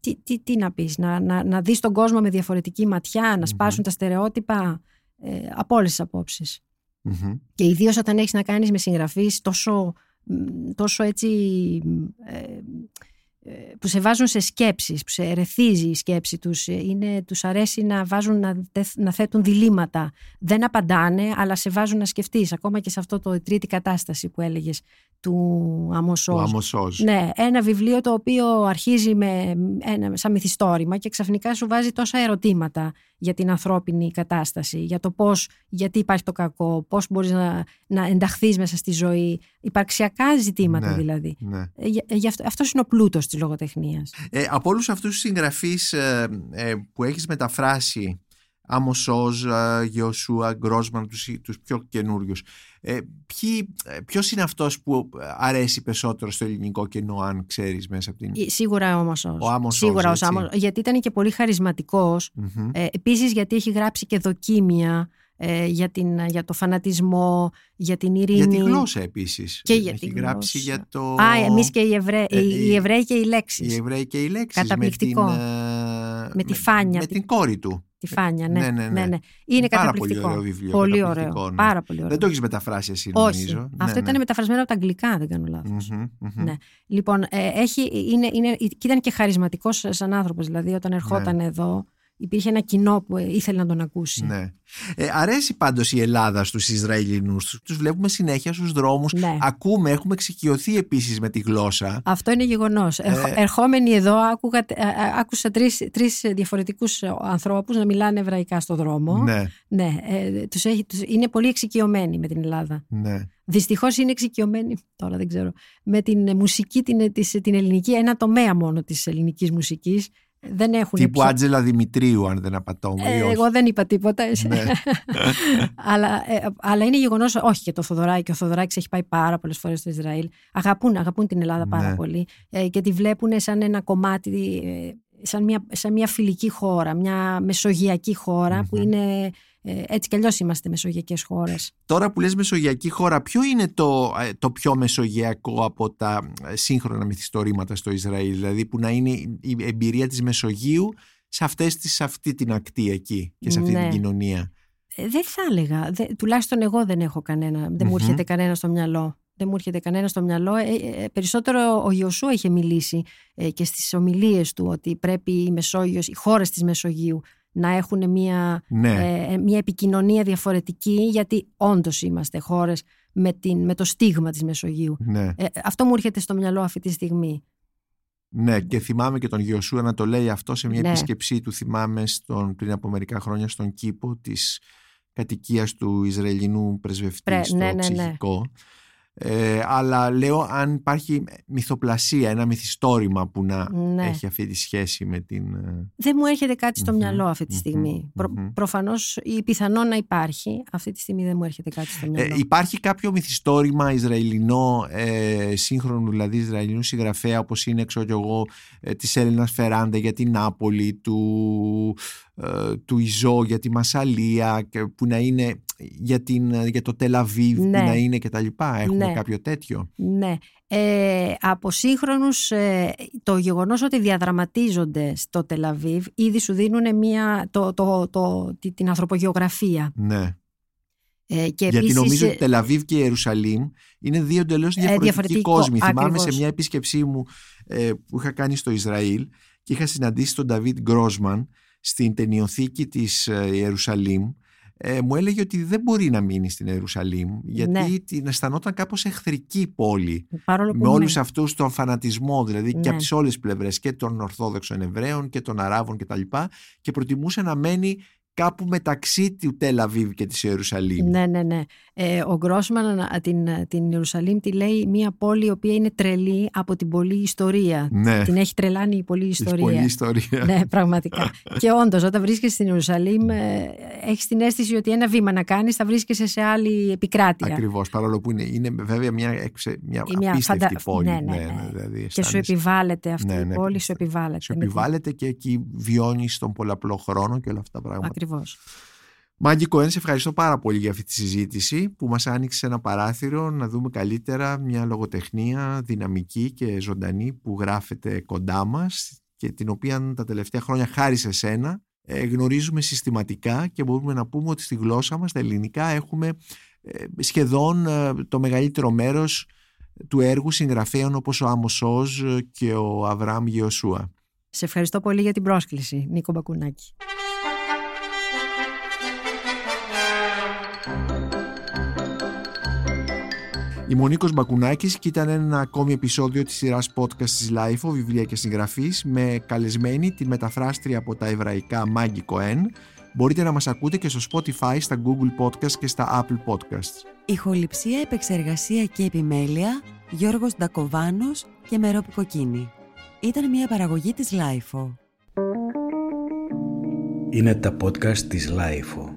Speaker 3: Τι, τι, τι να πεις, να, να, να δεις τον κόσμο με διαφορετική ματιά, να σπάσουν τα στερεότυπα ε, από όλες τις απόψεις.
Speaker 1: Μμμ.
Speaker 3: Και ιδίως όταν έχεις να κάνεις με συγγραφείς τόσο, μ, τόσο έτσι ε, ε, που σε βάζουν σε σκέψεις, που σε ερεθίζει η σκέψη τους. Ε, Είναι, τους αρέσει να, βάζουν, να, τεθ- να θέτουν διλήμματα. Δεν απαντάνε, αλλά σε βάζουν να σκεφτείς. Ακόμα και σε αυτό το η τρίτη κατάσταση που έλεγες του
Speaker 1: Το
Speaker 3: Αμοσός.
Speaker 1: Αμοσός.
Speaker 3: Ναι, ένα βιβλίο το οποίο αρχίζει με ένα, σαν μυθιστόρημα και ξαφνικά σου βάζει τόσα ερωτήματα για την ανθρώπινη κατάσταση, για το πώς, γιατί υπάρχει το κακό, πώς μπορείς να, να ενταχθείς μέσα στη ζωή, υπαρξιακά ζητήματα
Speaker 1: Ναι.
Speaker 3: δηλαδή.
Speaker 1: Ναι.
Speaker 3: Ε, για- γι' αυτό, αυτός είναι ο πλούτος της λογοτεχνίας.
Speaker 1: Ε, από όλους αυτούς τους συγγραφείς ε, ε, που έχεις μεταφράσει Άμος Όζ, ε, Γεωσούα, Γκρόσμαν, τους, τους πιο καινούριους. Ε, ποιοι- ε, ποιος είναι αυτός που αρέσει περισσότερο στο ελληνικό κενό αν ξέρεις μέσα από την...
Speaker 3: Ε, Σίγουρα όμως
Speaker 1: Ο Άμος
Speaker 3: Σίγουρα
Speaker 1: Όζ,
Speaker 3: ως
Speaker 1: έτσι.
Speaker 3: Άμος, γιατί ήταν και πολύ χαρισματικός.
Speaker 1: Μμμ.
Speaker 3: Ε, επίσης γιατί έχει γράψει και δοκίμια ε, για, την, για το φανατισμό, για την ειρήνη.
Speaker 1: Για τη γλώσσα επίσης.
Speaker 3: Και για
Speaker 1: Έχει
Speaker 3: τη
Speaker 1: γράψει
Speaker 3: γλώσσα.
Speaker 1: για το...
Speaker 3: Α, εμείς και οι, Ευρέ...
Speaker 1: Ε,
Speaker 3: οι,
Speaker 1: οι-
Speaker 3: οι Εβραίοι και οι λέξεις.
Speaker 1: Οι Εβραίοι και οι λέξεις.
Speaker 3: Καταπληκτικό.
Speaker 1: Με, την, ε,
Speaker 3: Με τη Φάνια.
Speaker 1: Με την κόρη του.
Speaker 3: Τη Φάνια, ναι.
Speaker 1: Ναι, ναι, ναι.
Speaker 3: Είναι
Speaker 1: Πάρα
Speaker 3: καταπληκτικό.
Speaker 1: πολύ ωραίο βιβλίο,
Speaker 3: Πολύ
Speaker 1: καταπληκτικό,
Speaker 3: ωραίο.
Speaker 1: ναι.
Speaker 3: Πάρα πολύ ωραίο.
Speaker 1: Δεν το έχεις μεταφράσει εσύ
Speaker 3: Όχι.
Speaker 1: νομίζω.
Speaker 3: Αυτό
Speaker 1: Ναι,
Speaker 3: ήταν
Speaker 1: ναι.
Speaker 3: μεταφρασμένο από τα αγγλικά, δεν κάνω λάθος.
Speaker 1: Μμμ, μμμ.
Speaker 3: Ναι. Λοιπόν, ε, έχει, είναι, είναι, και ήταν και χαρισματικός σαν άνθρωπος. Δηλαδή, όταν ερχόταν εδώ, υπήρχε ένα κοινό που ε, ήθελε να τον ακούσει.
Speaker 1: Ναι. Ε, αρέσει πάντως η Ελλάδα στους Ισραηλινούς. Τους, τους βλέπουμε συνέχεια στους δρόμους.
Speaker 3: Ναι.
Speaker 1: Ακούμε, έχουμε εξοικειωθεί επίσης με τη γλώσσα.
Speaker 3: Αυτό είναι γεγονός. Ερχο-
Speaker 1: Ε.
Speaker 3: ερχόμενοι εδώ, άκουγα, ε, ε, άκουσα τρεις, τρεις διαφορετικούς ανθρώπους να μιλάνε εβραϊκά στο δρόμο.
Speaker 1: Ναι,
Speaker 3: Ναι, ε, τους έχει, τους, είναι πολύ εξοικειωμένοι με την Ελλάδα.
Speaker 1: ναι.
Speaker 3: Δυστυχώς είναι εξοικειωμένοι, τώρα δεν ξέρω, με την μουσική την, της, την ελληνική, ένα τομέα μόνο της ελληνικής μουσικής. Δεν έχουν
Speaker 1: Τύπου
Speaker 3: πια-
Speaker 1: Άτζελα Δημητρίου, αν δεν απατώμε. ή
Speaker 3: Ε,
Speaker 1: όχι.
Speaker 3: εγώ δεν είπα τίποτα.
Speaker 1: Ναι.
Speaker 3: αλλά, ε, αλλά είναι γεγονός, όχι και το Θοδωράκι. Ο Θοδωράκης έχει πάει πάρα πολλές φορές στο Ισραήλ. Αγαπούν, αγαπούν την Ελλάδα πάρα
Speaker 1: Ναι.
Speaker 3: πολύ ε, και τη βλέπουν σαν ένα κομμάτι, ε, σαν μια, σαν μια φιλική χώρα, μια μεσογειακή χώρα που
Speaker 1: Μμμ.
Speaker 3: είναι. Ε, έτσι κι αλλιώς είμαστε μεσογειακές χώρες.
Speaker 1: Τώρα που λες μεσογειακή χώρα, ποιο είναι το, ε, το πιο μεσογειακό από τα ε, σύγχρονα μυθιστορήματα στο Ισραήλ, δηλαδή που να είναι η εμπειρία της Μεσογείου σε, αυτές τις, σε αυτή την ακτή εκεί και σε αυτή
Speaker 3: Ναι.
Speaker 1: την κοινωνία;
Speaker 3: Ε, δεν θα έλεγα. Δε- τουλάχιστον εγώ δεν έχω κανένα. Δεν μου
Speaker 1: Μμμ.
Speaker 3: έρχεται κανένα στο μυαλό. Δεν μου έρχεται κανένα στο μυαλό. Ε, ε, περισσότερο ο Ιωσού είχε μιλήσει ε, και στις ομιλίες του ότι πρέπει η Μεσόγειος, οι χώρες της Μεσογείου να έχουν μια,
Speaker 1: Ναι.
Speaker 3: ε, μια επικοινωνία διαφορετική γιατί όντως είμαστε χώρες με, την, με το στίγμα της Μεσογείου.
Speaker 1: ναι.
Speaker 3: Ε, αυτό μου έρχεται στο μυαλό αυτή τη στιγμή.
Speaker 1: Ναι, και θυμάμαι και τον Γιωσούα να το λέει αυτό σε μια
Speaker 3: Ναι.
Speaker 1: επίσκεψή του, θυμάμαι στον, πριν από μερικά χρόνια στον κήπο της κατοικίας του Ισραηλινού πρεσβευτή
Speaker 3: Πρέ-
Speaker 1: στο
Speaker 3: ναι, ναι, ναι.
Speaker 1: ψυχικό. Ε, αλλά λέω αν υπάρχει μυθοπλασία, ένα μυθιστόρημα που να
Speaker 3: Ναι.
Speaker 1: έχει αυτή τη σχέση με την... ε,
Speaker 3: Δεν μου έρχεται κάτι στο
Speaker 1: Μμμ,
Speaker 3: μυαλό αυτή τη
Speaker 1: μμμ,
Speaker 3: στιγμή. Προ-
Speaker 1: μμμ.
Speaker 3: προφανώς ή πιθανόν να υπάρχει. Αυτή τη στιγμή δεν μου έρχεται κάτι στο μυαλό.
Speaker 1: Ε, υπάρχει κάποιο μυθιστόρημα Ισραηλινό, ε, σύγχρονο δηλαδή Ισραηλινού συγγραφέα όπως είναι ξέρω κι εγώ ε, της Έλληνας Φεράντα για την Νάπολη, του, ε, του Ιζό για τη Μασαλία και που να είναι για, την, για το Τελαβίβ
Speaker 3: Ναι.
Speaker 1: που να είναι και τα λοιπά. Έχουμε
Speaker 3: Ναι.
Speaker 1: κάποιο τέτοιο;
Speaker 3: Ναι. Ε, από σύγχρονους ε, το γεγονός ότι διαδραματίζονται στο Τελαβίβ ήδη σου δίνουν μια, το, το, το, τη- την ανθρωπογεωγραφία.
Speaker 1: Ναι.
Speaker 3: Ε, και
Speaker 1: Γιατί
Speaker 3: επίσης,
Speaker 1: νομίζω
Speaker 3: ε,
Speaker 1: ότι Τελαβίβ και Ιερουσαλήμ είναι δύο εντελώς διαφορετικοί
Speaker 3: διαφορετικοί κο-
Speaker 1: κόσμοι. Θυμάμαι
Speaker 3: ακριβώς.
Speaker 1: σε μια επίσκεψή μου ε, που είχα κάνει στο Ισραήλ και είχα συναντήσει τον Νταβίτ Γκρόσμαν στην ταινιοθήκη της ε, Ιερουσαλήμ. Ε, μου έλεγε ότι δεν μπορεί να μείνει στην Ιερουσαλήμ γιατί
Speaker 3: Ναι.
Speaker 1: την αισθανόταν κάπως εχθρική πόλη
Speaker 3: παρόλο που
Speaker 1: με
Speaker 3: είναι-
Speaker 1: όλους αυτούς τον φανατισμό δηλαδή και
Speaker 3: Ναι.
Speaker 1: από τις όλες τις πλευρές και των Ορθόδοξων Εβραίων και των Αράβων και τα λοιπά και προτιμούσε να μένει κάπου μεταξύ του Τελαβίβ και της Ιερουσαλήμ.
Speaker 3: Ναι, ναι, ναι. Ε, ο Γκρόσμαν α, την, την Ιερουσαλήμ τη λέει μια πόλη η οποία είναι τρελή από την πολλή ιστορία.
Speaker 1: Ναι.
Speaker 3: Την έχει τρελάνει η πολλή
Speaker 1: Έχει
Speaker 3: ιστορία.
Speaker 1: πολλή ιστορία.
Speaker 3: ναι, πραγματικά. και όντως, όταν βρίσκεσαι στην Ιερουσαλήμ, ε, έχεις την αίσθηση ότι ένα βήμα να κάνεις θα βρίσκεσαι σε άλλη επικράτεια.
Speaker 1: Ακριβώς, παρόλο που είναι, είναι βέβαια μια, εξε- μια
Speaker 3: Ή μια
Speaker 1: απίστευτη
Speaker 3: φαντα-
Speaker 1: πόλη.
Speaker 3: ναι, ναι, ναι.
Speaker 1: δηλαδή
Speaker 3: Και σου
Speaker 1: αισθάνεσαι-
Speaker 3: επιβάλλεται αυτή
Speaker 1: Ναι,
Speaker 3: η
Speaker 1: ναι,
Speaker 3: πόλη, σου
Speaker 1: πιστεύω.
Speaker 3: επιβάλλεται.
Speaker 1: σου
Speaker 3: Με την-
Speaker 1: επιβάλλεται και εκεί βιώνεις τον πολλαπλό χρόνο και όλα αυτά τα πράγματα.
Speaker 3: Ακριβώς.
Speaker 1: Μάγκη Κοέν, σε ευχαριστώ πάρα πολύ για αυτή τη συζήτηση που μας άνοιξε ένα παράθυρο να δούμε καλύτερα μια λογοτεχνία δυναμική και ζωντανή που γράφεται κοντά μας και την οποία τα τελευταία χρόνια χάρη σε σένα ε, γνωρίζουμε συστηματικά και μπορούμε να πούμε ότι στη γλώσσα μας, τα ελληνικά, έχουμε ε, σχεδόν ε, το μεγαλύτερο μέρος του έργου συγγραφέων όπως ο Άμος Όζ και ο Αβραάμ Γεωσούα.
Speaker 3: Σε ευχαριστώ πολύ για την πρόσκληση, Νίκο Μπακουνάκη.
Speaker 1: Είμαι ο Νίκος Μπακουνάκης και ήταν ένα ακόμη επεισόδιο της σειράς podcast της LIFO, βιβλία και συγγραφής, με καλεσμένη τη μεταφράστρια από τα εβραϊκά Μάγκη Κοέν. Μπορείτε να μας ακούτε και στο Spotify, στα Google Podcast και στα Apple Podcasts.
Speaker 4: Ηχοληψία, επεξεργασία και επιμέλεια, Γιώργος Ντακοβάνος και Μερόπη Κοκκίνη. Ήταν μια παραγωγή της LiFO.
Speaker 2: Είναι τα podcast της LiFO.